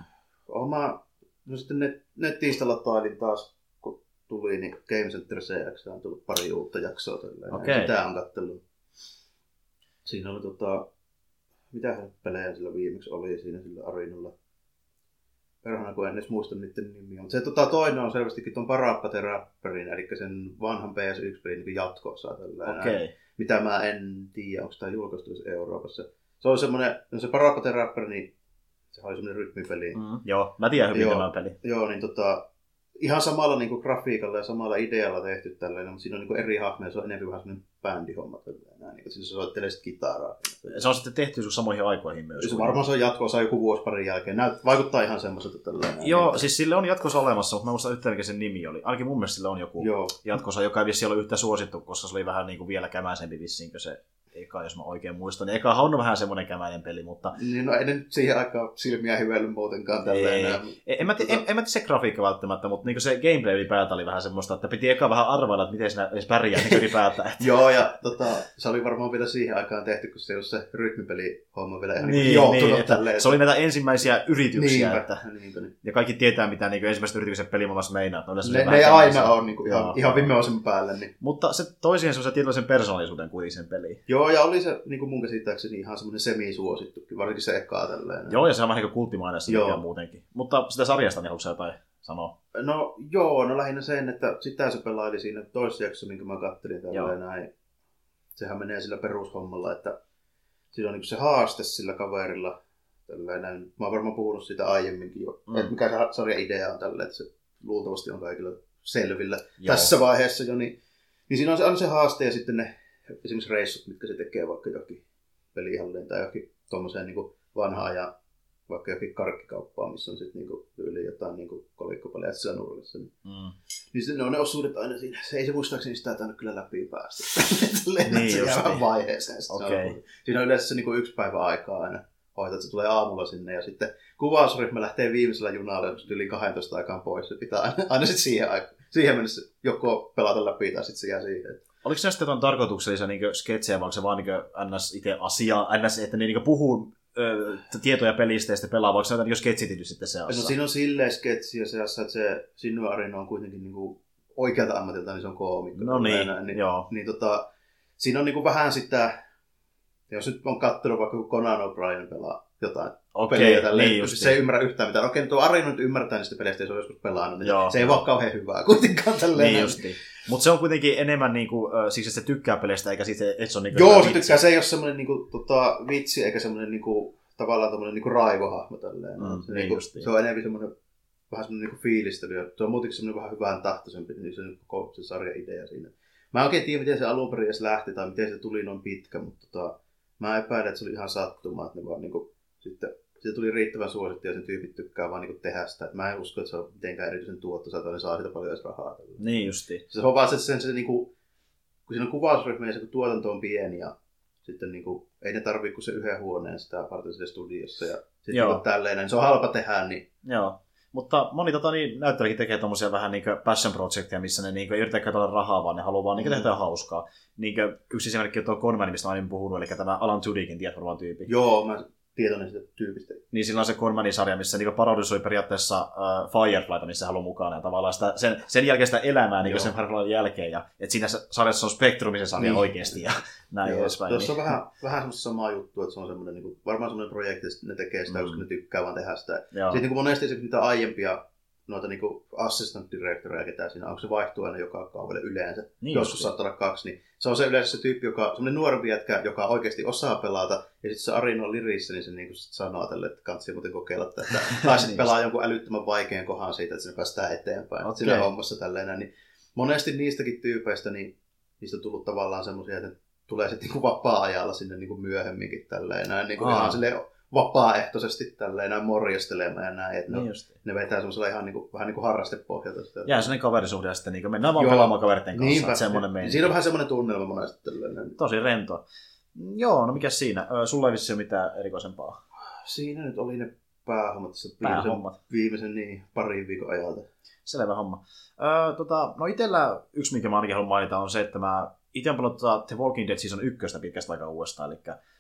oma No sitten net, nettiistä latailin taas, kun tuli, niin Game Center CX on tullut pari uutta jaksoa. Tälleen. Okay. Sitä on kattellut. Siinä oli tota, mitä pelejä sillä viimeksi oli siinä sillä arinalla. Perhana, kun en edes muista niiden nimiä. Mutta se tota, toinen on selvästikin tuon Rapperin, eli sen vanhan PS1-pelin niin jatko-osa. Okay. Mitä mä en tiedä, onko tämä julkaistu Euroopassa. Se on semmoinen, no se Rapper, niin se oli semmoinen rytmipeli. Mm, joo, mä tiedän hyvin joo, tämän peli. Joo, niin tota, ihan samalla niin kuin grafiikalla ja samalla idealla tehty tällainen, mutta siinä on niin kuin eri hahmoja, se on enemmän vähän semmoinen bändihomma. Tällainen. Niin, siinä se soittelee sitten kitaraa. Se on sitten tehty samoihin aikoihin myös. Se varmaan se on jatko joku vuosi parin jälkeen. Näyt, vaikuttaa ihan semmoiselta tällainen. Joo, niin. siis sille on jatkossa olemassa, mutta mä muistan yhtään, mikä sen nimi oli. Ainakin mun mielestä sille on joku Joo. jatkossa, joka ei vissi ollut yhtä suosittu, koska se oli vähän niin kuin vielä kämäisempi vissiin se eka, jos mä oikein muistan. Eka on vähän semmoinen kämäinen peli, mutta... Niin, no ei nyt siihen aikaan silmiä hyvellyt muutenkaan tällä ei, enää. En, en, mä, en, en, mä tiedä se grafiikka välttämättä, mutta niin se gameplay ylipäätään oli vähän semmoista, että piti eka vähän arvailla, että miten sinä edes pärjää niin ylipäätään. <laughs> Joo, ja tota, se oli varmaan vielä siihen aikaan tehty, kun se ei ollut se rytmipeli homma vielä ihan niin, niin, niin että se oli näitä ensimmäisiä yrityksiä. Niinpä, että, niinpä, niin. Ja kaikki tietää, mitä niin ensimmäiset yritykset pelimaailmassa meinaa. Ne, ne aina on niin kuin, ihan, ihan vimeosen päälle. Niin. Mutta se toi siihen semmoisen tietynlaisen persoonallisuuden kuitenkin sen peliin. Joo, ja oli se niin kuin mun käsittääkseni ihan semmoinen semi-suosittukin, varsinkin se ekaa tälleen. Joo, ja se on vähän niin kulttimainen ja muutenkin. Mutta sitä sarjasta niin haluatko jotain sanoa? No joo, no lähinnä sen, että sitä se pelaili siinä toisessa jaksossa, minkä mä kattelin tälleen näin. Sehän menee sillä perushommalla, että siinä on niin se haaste sillä kaverilla. Tällainen. Mä oon varmaan puhunut siitä aiemminkin jo, mm. että mikä se sarjan idea on tällä, että se luultavasti on kaikilla selvillä Joo. tässä vaiheessa jo, niin, niin siinä on se, on se haaste ja sitten ne esimerkiksi reissut, mitkä se tekee vaikka jokin pelihalliin tai jokin tuommoiseen niin vanhaan ja vaikka jokin karkkikauppaan, missä on sitten niinku yli jotain niinku kolikkopalia siellä nurkassa. Niin, mm. niin ne on ne osuudet aina siinä. Se ei se muistaakseni sitä tainnut kyllä läpi päästä. <laughs> niin se jää vaiheeseen. Okay. On, siinä on yleensä se niinku yksi päivä aikaa aina hoitaa, että se tulee aamulla sinne ja sitten kuvausryhmä lähtee viimeisellä junalla yli 12 aikaan pois. Se pitää aina, aina sitten siihen, aikaan, siihen mennessä joko pelata läpi tai sitten se jää siihen. Oliko se sitten tarkoituksellisia niin sketsejä, vai onko se vaan niin ns. itse asiaa, ns. että ne niin puhuu ö, tietoja pelistä ja sitten pelaa, vaikka se on niin sketsitity sitten se No siinä on silleen sketsiä seassa, että se Sinu Arina on kuitenkin niin kuin oikealta ammatilta, niin se on koomikko. No niin, näin, niin, joo. Niin tota, siinä on niin kuin vähän sitä, jos nyt on katsonut vaikka kun Conan O'Brien pelaa jotain Okei, peliä tälleen, niin se ei ymmärrä yhtään mitään. Okei, tuo Ari nyt ymmärtää niistä peleistä, ja se on joskus pelannut, niin Joo. se ei ole kauhean hyvää kuitenkaan tälleen. Niin justi. Mutta se on kuitenkin enemmän niinku, siksi, että se tykkää peleistä, eikä siitä, että se on niinku Joo, se tykkää. Se ei ole semmoinen niinku, tota, vitsi, eikä semmoinen niinku, tavallaan tommoinen niinku raivohahmo tälleen. Mm, se, niin niinku, se on enemmän semmoinen vähän semmoinen niinku fiilistely. Se on muutenkin semmoinen vähän hyvän tahtoisempi, niin se on koko se sarjan idea siinä. Mä en oikein tiedä, miten se alun perin edes lähti tai miten se tuli noin pitkä, mutta tota, mä epäilen, että se oli ihan sattumaa, että ne vaan niinku, sitten siitä tuli riittävän suosittu ja sen tyypit tykkää vaan niinku tehdä sitä. Et mä en usko, että se on mitenkään erityisen tuottoisa tai ne saa siitä paljon edes rahaa. Niin justi. Se on vaan se, se, se niinku, kun siinä on kuvausryhmä ja se kun tuotanto on pieni ja sitten niinku, ei ne tarvii kuin se yhden huoneen sitä varten studiossa ja sitten Joo. tälleen, niin se on halpa tehdä, niin Joo. Mutta moni tota, niin, näyttelijäkin tekee tommosia vähän niin passion projectia, missä ne niin ei yritä rahaa, vaan ne haluaa vaan niin mm. tehdä hauskaa. Niin kuin, yksi esimerkki on tuo Conman, mistä olen puhunut, eli tämä Alan Tudykin, tiedät varmaan tyyppi. Joo, mä tietoinen siitä tyypistä. Niin sillä on se Cormanin sarja, missä niin parodisoi periaatteessa uh, Fireflyta, missä haluaa mukana. Ja tavallaan sitä, sen, sen jälkeen sitä elämää niin sen Fireflyn jälkeen. Ja, että siinä sarjassa on Spektrumisen sarja niin. oikeasti ja <laughs> näin Joo, edespäin. Tuossa niin. on vähän, vähän semmoista samaa juttua, että se on semmoinen, niin kuin, varmaan semmoinen projekti, että ne tekee sitä, mm. koska ne tykkää vaan tehdä sitä. Joo. Sitten niin kuin monesti niitä aiempia noita niinku assistant directoreja, ketä siinä onko se vaihtuu aina joka kaudelle yleensä. Niin Joskus saattaa olla kaksi, niin se on se yleensä se tyyppi, joka, semmoinen nuorempi jätkä, joka oikeasti osaa pelata, ja sitten se Arino on lirissä, niin se niinku sit sanoo tälle, että kansi muuten kokeilla tätä. <laughs> tai sitten niin pelaa jonkun älyttömän vaikean kohan siitä, että se päästään eteenpäin okay. siinä hommassa tälleen. Niin monesti niistäkin tyypeistä, niin niistä on tullut tavallaan semmoisia, että tulee sitten niinku vapaa-ajalla sinne niinku myöhemminkin tälleen. Näin, niinku ihan silleen vapaaehtoisesti tälleen näin morjastelemaan ja näin. Että niin ne, ne vetää semmoisella ihan niin kuin, vähän niin kuin harrastepohjalta. Sitä. Jää sellainen kaverisuhde ja sitten niin mennään vaan Joo. pelaamaan kaveritten kanssa. Niinpä, semmoinen meininki. Siinä on vähän semmoinen tunnelma monesti. Tälleen. Tosi rentoa. Joo, no mikä siinä? Sulla ei vissi mitään erikoisempaa. Siinä nyt oli ne päähommat tässä viimeisen, viimeisen niin, parin viikon ajalta. Selvä homma. Öö, tota, no itellä yksi, minkä mä ainakin haluan mainita, on se, että mä itse olen pelannut The Walking Dead Season 1 pitkästä aikaa uudestaan, eli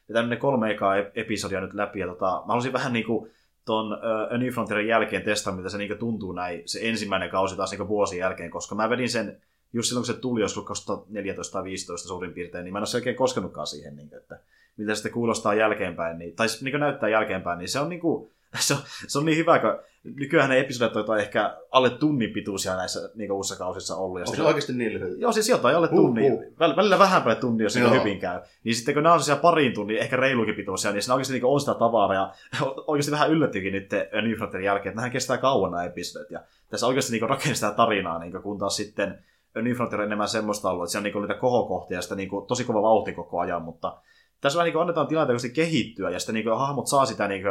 vetän ne kolme ekaa episodia nyt läpi, ja tota, mä haluaisin vähän niinku ton uh, A New Frontierin jälkeen testaa, mitä se niinku tuntuu näin, se ensimmäinen kausi taas niinku vuosien jälkeen, koska mä vedin sen just silloin, kun se tuli joskus 2014 tai 2015 suurin piirtein, niin mä en ole oikein koskenutkaan siihen, niin, että mitä se sitten kuulostaa jälkeenpäin, niin, tai niin näyttää jälkeenpäin, niin se on niin kuin, se, on, se on niin hyvä, kun nykyään ne episodit on ehkä alle tunnin pituisia näissä niin uusissa kausissa ollut. Ja Onko se sitten- oikeasti niin lyhyt? Joo, siis jotain alle Huh, tunnin. huh. Väl- Välillä vähän päälle tunnin, jos niin hyvin käy. Niin sitten kun nämä on siellä parin tunnin, ehkä reilukin pituisia, niin siinä oikeasti niin on sitä tavaraa. Ja <laughs> oikeasti vähän yllättikin nyt New Frontierin jälkeen, että nämähän kestää kauan nämä episodit. Ja tässä oikeasti niin rakennetaan sitä tarinaa, niin kun taas sitten New Frontier on enemmän semmoista ollut, että siellä on niin niitä kohokohtia ja sitä niin tosi kova vauhti koko ajan, mutta tässä vähän niin annetaan tilanteessa kehittyä ja sitten niin hahmot saa sitä niin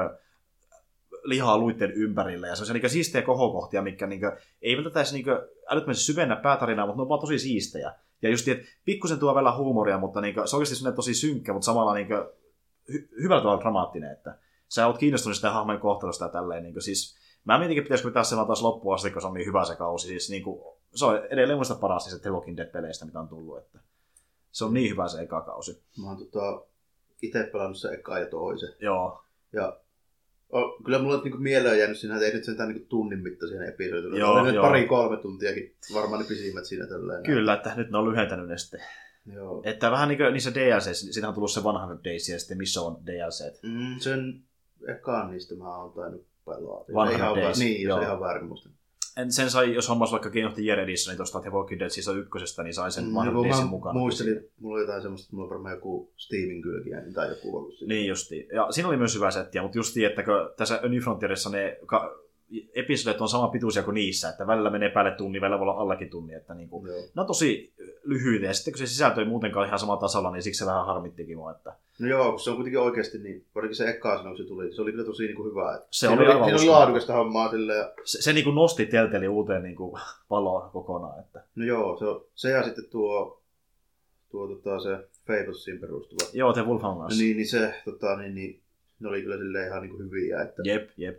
lihaa luitten ympärille ja semmoisia niin siistejä kohokohtia, mikä niin ei välttämättä edes niin älyttömästi syvennä päätarinaa, mutta ne on vaan tosi siistejä. Ja just niin, että pikkusen tuo vielä huumoria, mutta niin kuin, se on oikeasti tosi synkkä, mutta samalla niin kuin, hy- hyvällä tavalla dramaattinen, että sä oot kiinnostunut sitä hahmojen kohtalosta ja tälleen. Niin kuin, siis, mä mietinkin, pitäisikö pitää sen taas loppuun asti, kun se on niin hyvä se kausi. Siis, niin kuin, se on edelleen muista paras The Walking Dead-peleistä, mitä on tullut. Että se on niin hyvä se eka kausi. Mä oon tota, itse pelannut se eka ja toisen. Joo, Ja kyllä mulla on niinku mieleen jäänyt siinä, että ei nyt sentään niinku tunnin mittaisia ne episodit. Joo, Oli nyt joo. pari-kolme tuntiakin, varmaan ne pisimmät siinä tälleen. kyllä, että nyt ne on lyhentänyt ne sitten. Joo. Että vähän niin kuin niissä DLC, siitä on tullut se 100 Days ja sitten missä on DLC. Mm, sen ekaan niistä mä oon tainnut pelaa. Vanha Väär, niin, joo. jos ihan väärin muistan. En sen sai, jos hommas vaikka Game of the Year Edition, niin tuosta The Walking Dead Season ykkösestä, niin sai sen Mm, Daysin mä mukaan. muistelin, mulla oli jotain semmoista, että mulla on varmaan joku Steamin kylkiäinen tai joku ollut siinä. Niin justi. Ja siinä oli myös hyvä settiä, mutta justi, että kun tässä New Frontierissa ne ka- episodit on sama pituisia kuin niissä, että välillä menee päälle tunni, välillä voi olla allekin tunni, että niinku, Joo. ne on tosi lyhyitä, ja sitten kun se sisältö ei muutenkaan ihan samalla tasolla, niin siksi se vähän harmittikin mua, että No joo, kun se on kuitenkin oikeasti niin, varsinkin se eka silloin, kun se tuli, se oli kyllä tosi niin kuin hyvä. Että Se oli oli, aivan siinä oli laadukasta hommaa silleen, ja se, se niinku nosti Telteli uuteen niinku valoon kokonaan, että No joo, se, on, se ja sitten tuo, tuo tota, se Fablesiin perustuva. joo, The Wolf Among No niin, niin se, tota, niin, niin, ne oli kyllä silleen ihan niin kuin hyviä. Että, Jep, jep.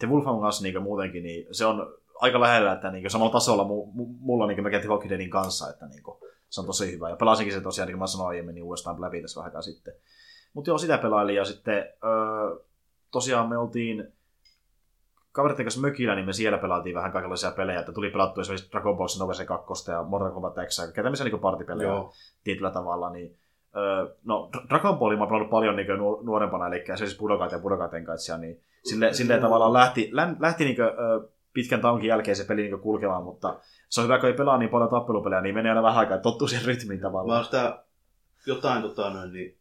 The Wolf Among Us niin muutenkin, niin se on aika lähellä, että niin samalla tasolla mu, mu, mulla niin melkein Walking Deadin kanssa, että niin se on tosi hyvä. Ja pelasinkin se tosiaan, niin kuin mä sanoin aiemmin, niin uudestaan läpi tässä vähän sitten. Mutta joo, sitä pelailin ja sitten öö, tosiaan me oltiin kaveritten kanssa mökillä, niin me siellä pelaatiin vähän kaikenlaisia pelejä, että tuli pelattua esimerkiksi Dragon Ball Xenoverse 2 ja Mortal Kombat X, ja tämmöisiä niin partipelejä joo, tietyllä tavalla, niin öö, no Dra- Dragon Ballin mä oon pelannut paljon niin nuor- nuorempana, eli se siis Budokai ja Budokai Tenkaichi, niin sille, silleen tavallaan lähti, lähti niin kuin, pitkän tauonkin jälkeen se peli niin kulkemaan, mutta se on hyvä, kun ei pelaa niin paljon tappelupelejä, niin menee aina vähän aikaa, että tottuu siihen rytmiin mä oon tavallaan. sitä jotain tota noin, niin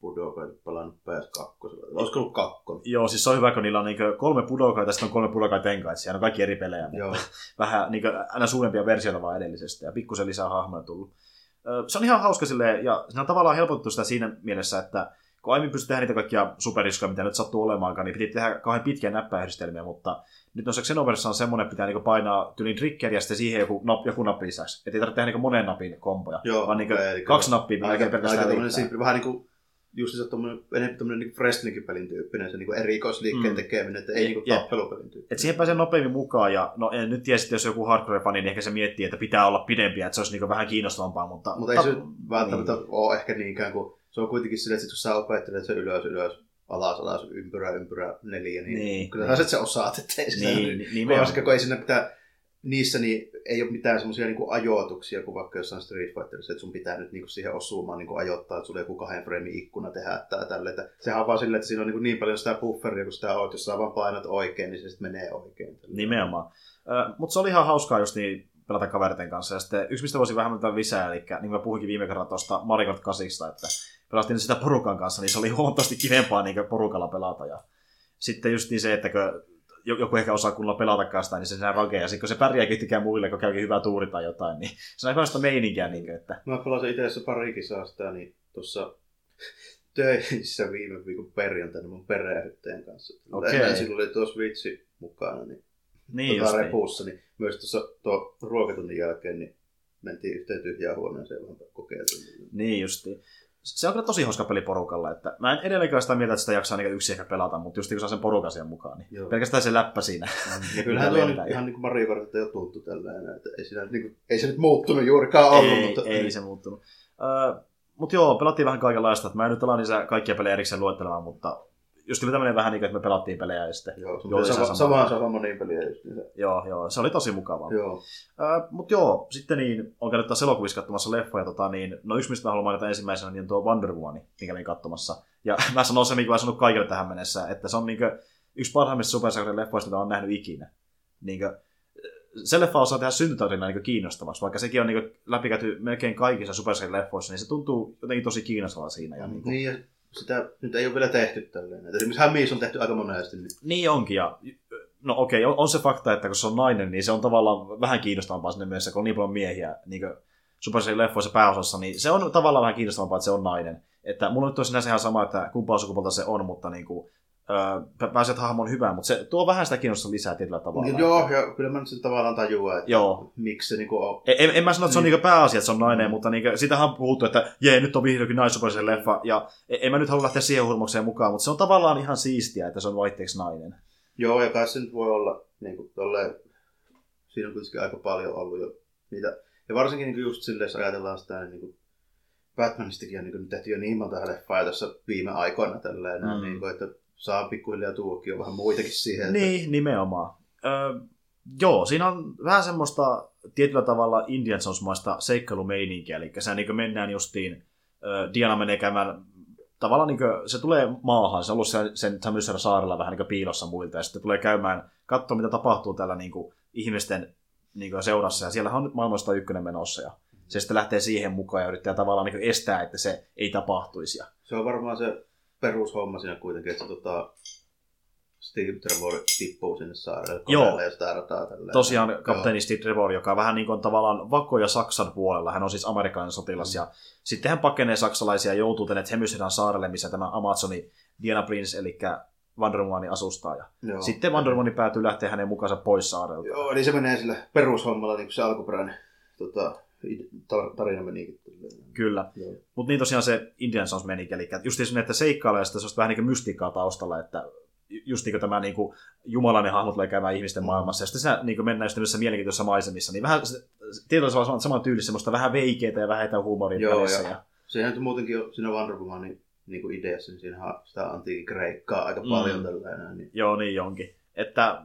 Budokai pelannut PS2. Olisiko ollut kakkonen? Joo, siis se on hyvä, kun niillä on niin kolme Budokaita ja sitten on kolme Budokai Tenkaichi, ja ne on kaikki eri pelejä, mutta Joo, <laughs> vähän niin aina suurempia versioita vaan edellisestä, ja pikkusen lisää hahmoja tullut. Se on ihan hauska silleen, ja siinä on tavallaan helpotettu sitä siinä mielessä, että kun aiemmin pystyi tehdä niitä kaikkia superiskoja, mitä nyt sattuu olemaankaan, niin piti tehdä kauhean pitkiä näppäyhdistelmiä, mutta nyt on se Xenoverse on semmoinen, että pitää niinku painaa tyylin triggeriä ja sitten siihen joku, nap, joku nappi lisäksi. Että ei tarvitse tehdä niinku monen napin komboja, joo. vaan niinku eli kaksi nappia melkein aika, aika pelkästään riittää. simpli, vähän niin kuin just se tommonen, enemmän tommonen niin wrestlingin pelin tyyppinen, se niin kuin erikoisliikkeen Mm. tekeminen, että ei niin kuin Jep. tappelupelin tyyppinen. Et siihen pääsee nopeammin mukaan, ja no en nyt tiedä, sitten, jos joku hardcore-fani, niin ehkä se miettii, että pitää olla pidempiä, että se olisi niinku vähän kiinnostavampaa, mutta... Mutta ei se välttämättä niin. ole ehkä niinkään kuin, se on kuitenkin silleen, että kun sä opettelet se ylös, ylös, alas, alas, ympyrä, ympyrä, neljä, niin, Niin, kyllä niin. sä se osaat, että ei sitä Niin, niin, niin, kun ei sinne pitää, niissä niin ei ole mitään semmoisia niin ajoituksia kuin vaikka jossain Street Fighterissa, että sun pitää nyt niin siihen osumaan niin ajoittaa, että sulla joku kahden freemin ikkuna tehdä tai tälle. Että sehän on vaan silleen, että siinä on niin, niin paljon sitä bufferia, kun sitä oot, jos sä vaan painat oikein, niin se sitten menee oikein. Nimenomaan. Mutta se oli ihan hauskaa just niin pelata kaverten kanssa. Ja sitten yksi, mistä voisin vähän mitään lisää, eli niin kuin mä puhuinkin viime kerralla tuosta Mario Kart 8, että pelastin sitä porukan kanssa, niin se oli huomattavasti kivempaa niin porukalla pelata. Ja sitten just niin se, että joku ehkä osaa kunnolla pelatakaan sitä, niin se sen rakee. Ja sitten kun se pärjääkin tykää muille, kun käykin hyvä tuuri tai jotain, niin se on hyvä sitä meininkiä. Niin kuin, että Mä pelasin itse asiassa pari kisaa sitä, niin tuossa töissä viime viikon perjantaina mun perheyhteen kanssa. Okei. Okay. Sillä oli tuo Switchi mukana, niin, niin tota just niin. repussa, niin myös tuossa tuo ruokatunnin jälkeen, niin mentiin yhteen tyhjään huoneeseen vähän kokeiltiin. Niin justi. Se on kyllä tosi hauska peli porukalla, että mä en edelleenkään sitä mieltä, että sitä jaksaa niin yksin ehkä pelata, mutta just kun saa sen porukan siihen mukaan, niin Joo. pelkästään se läppä siinä. Ja kyllähän tuo on ihan niin kuin Mario Kartilta jo tuttu tällainen, että ei, siinä, niin kuin, ei se nyt muuttunut juurikaan ollut, ei, mutta ei se muuttunut. Öö, mutta joo, pelattiin vähän kaikenlaista. että Mä en nyt ala niissä kaikkia pelejä erikseen luettelemaan, mutta just kyllä tämmöinen vähän niin kuin, että me pelattiin pelejä ja sitten... Joo, se Joo, sama, sama, sama. sama, sama niin peliä niin. Joo, joo, se oli tosi mukavaa. Joo. Öö, mutta joo, sitten niin, on käynyt taas elokuvissa katsomassa leffoja, tota, niin, no yksi mistä mä haluan mainita ensimmäisenä, niin on tuo Wonder Woman, minkä olin katsomassa. Ja <laughs> mä sanon se, minkä mä oon sanonut kaikille tähän mennessä, että se on niinkö, yksi parhaimmista supersankarin leffoista, mitä olen nähnyt ikinä. Niin kuin, se leffa osaa tehdä syntytarina niin kiinnostavaksi, vaikka sekin on niin läpikäyty melkein kaikissa supersankarin leffoissa, niin se tuntuu jotenkin tosi kiinnostavaa siinä. Ja, Mm, niin, kuin, niin, ja sitä nyt ei ole vielä tehty tälleen. Esimerkiksi Hämiis on tehty aika monesti. Niin. niin onkin, ja no okei, on, on, se fakta, että kun se on nainen, niin se on tavallaan vähän kiinnostavampaa sinne mielessä, kun on niin paljon miehiä niin supersankarin leffoissa pääosassa, niin se on tavallaan vähän kiinnostavampaa, että se on nainen. Että mulla nyt olisi sinänsä ihan sama, että kumpaa sukupuolta se on, mutta niin kuin, öö, pääset hahmon hyvään, mutta se tuo vähän sitä kiinnostusta lisää tietyllä tavalla. Niin, joo, ja kyllä mä nyt sen tavallaan tajuan, että Joo. miksi se niinku on. En, en mä sano, että se on Niin. niinku pääasia, että se on nainen, mutta niinku, sitähän on puhuttu, että jee, nyt on vihdoinkin naissukupuolisen leffa, ja en, en mä nyt halua lähteä siihen hurmokseen mukaan, mutta se on tavallaan ihan siistiä, että se on vaihteeksi nainen. Joo, ja kai se nyt voi olla niin kuin, tolleen, siinä on kuitenkin aika paljon ollut jo niitä. Ja varsinkin niin kuin just silleen, jos ajatellaan sitä, niin kuin Batmanistakin on niin kuin, tehty jo niin monta leffaa tässä viime aikoina tälleen, Mm. mm. niin kuin, että saa pikkuhiljaa tuokin jo vähän muitakin siihen. Että, Niin, nimenomaan. Öö, joo, siinä on vähän semmoista tietyllä tavalla Indian Jones-maista seikkailumeininkiä, eli se niin mennään justiin, öö, Diana menee käymään tavallaan niin kuin, se tulee maahan, se on ollut sen, sen tämmöisellä saarella vähän niin kuin piilossa muilta, ja sitten tulee käymään, katsoa mitä tapahtuu täällä niin kuin, ihmisten niin kuin, seurassa, ja siellä on nyt maailmasta ykkönen menossa, ja se sitten lähtee siihen mukaan ja yrittää tavallaan niin kuin, estää, että se ei tapahtuisi. Ja, Se on varmaan se perushomma siinä kuitenkin, että se tota, Steve Trevor tippuu sinne saarelle Joo. ja sitä rataa tälleen. tosiaan kapteeni Steve Trevor, joka vähän niin kuin tavallaan vakoja Saksan puolella, hän on siis amerikkalainen sotilas, Mm. ja sitten hän pakenee saksalaisia ja joutuu tänne Hemyshedan saarelle, missä tämä Amazoni Diana Prince, eli Wonder Womanin asustaa. Ja Joo. sitten Wonder Woman päätyy lähteä hänen mukaansa pois saarelta. Joo, eli se menee sillä perushommalla, niin kuin se alkuperäinen tota, tarina menikin. Kyllä. Joo. Mutta niin tosiaan se Indian Jones meni, eli just niin, että seikkailee ja sitten se on vähän niin kuin mystiikkaa taustalla, että just niin kuin tämä niin kuin jumalainen hahmo tulee käymään ihmisten Mm. maailmassa, ja sitten se niin kuin mennään just tämmöisissä mielenkiintoisissa maisemissa, niin vähän tietyllä tavalla saman tyylissä semmoista vähän veikeitä ja vähän huumoria Joo, ja- Ja... Sehän muutenkin on siinä Wonder Womanin niin kuin ideassa, niin siinä on sitä antiikin kreikkaa aika Mm. paljon tällainen. Niin. Joo, niin onkin. Että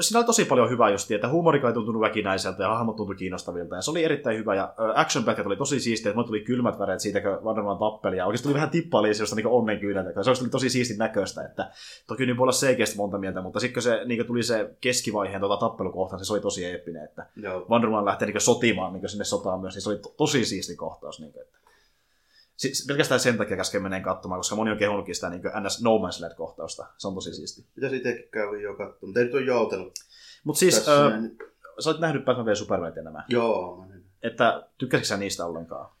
siinä oli tosi paljon hyvää just, että huumorika ei tuntunut väkinäiseltä ja hahmot tuntui kiinnostavilta. Ja se oli erittäin hyvä. Ja action oli tosi siistiä, että mulle tuli kylmät väreet siitä, kun Wonder Woman tappeli. Ja oikeasti tuli vähän tippaili josta niin onnenkyyneltä. Se oli tosi siistin näköistä. Että toki niin voi olla selkeästi monta mieltä, mutta sitten kun se niin tuli se keskivaiheen tota tappelukohta, niin se oli tosi eeppinen. Että Woman lähtee niin sotimaan niin sinne sotaan myös, niin se oli to- tosi siisti kohtaus. Niin että. Siis pelkästään sen takia käsken meneen katsomaan, koska moni on kehunutkin sitä niin NS No Man's Land-kohtausta. Se on tosi siisti. Pitäisi itsekin käydä jo katsomaan, mutta ei nyt ole joutanut. Mutta siis, tässä näin. sä oot nähnyt Batman v Superman ja nämä. Joo, mä en- Että tykkäsitkö sä niistä ollenkaan?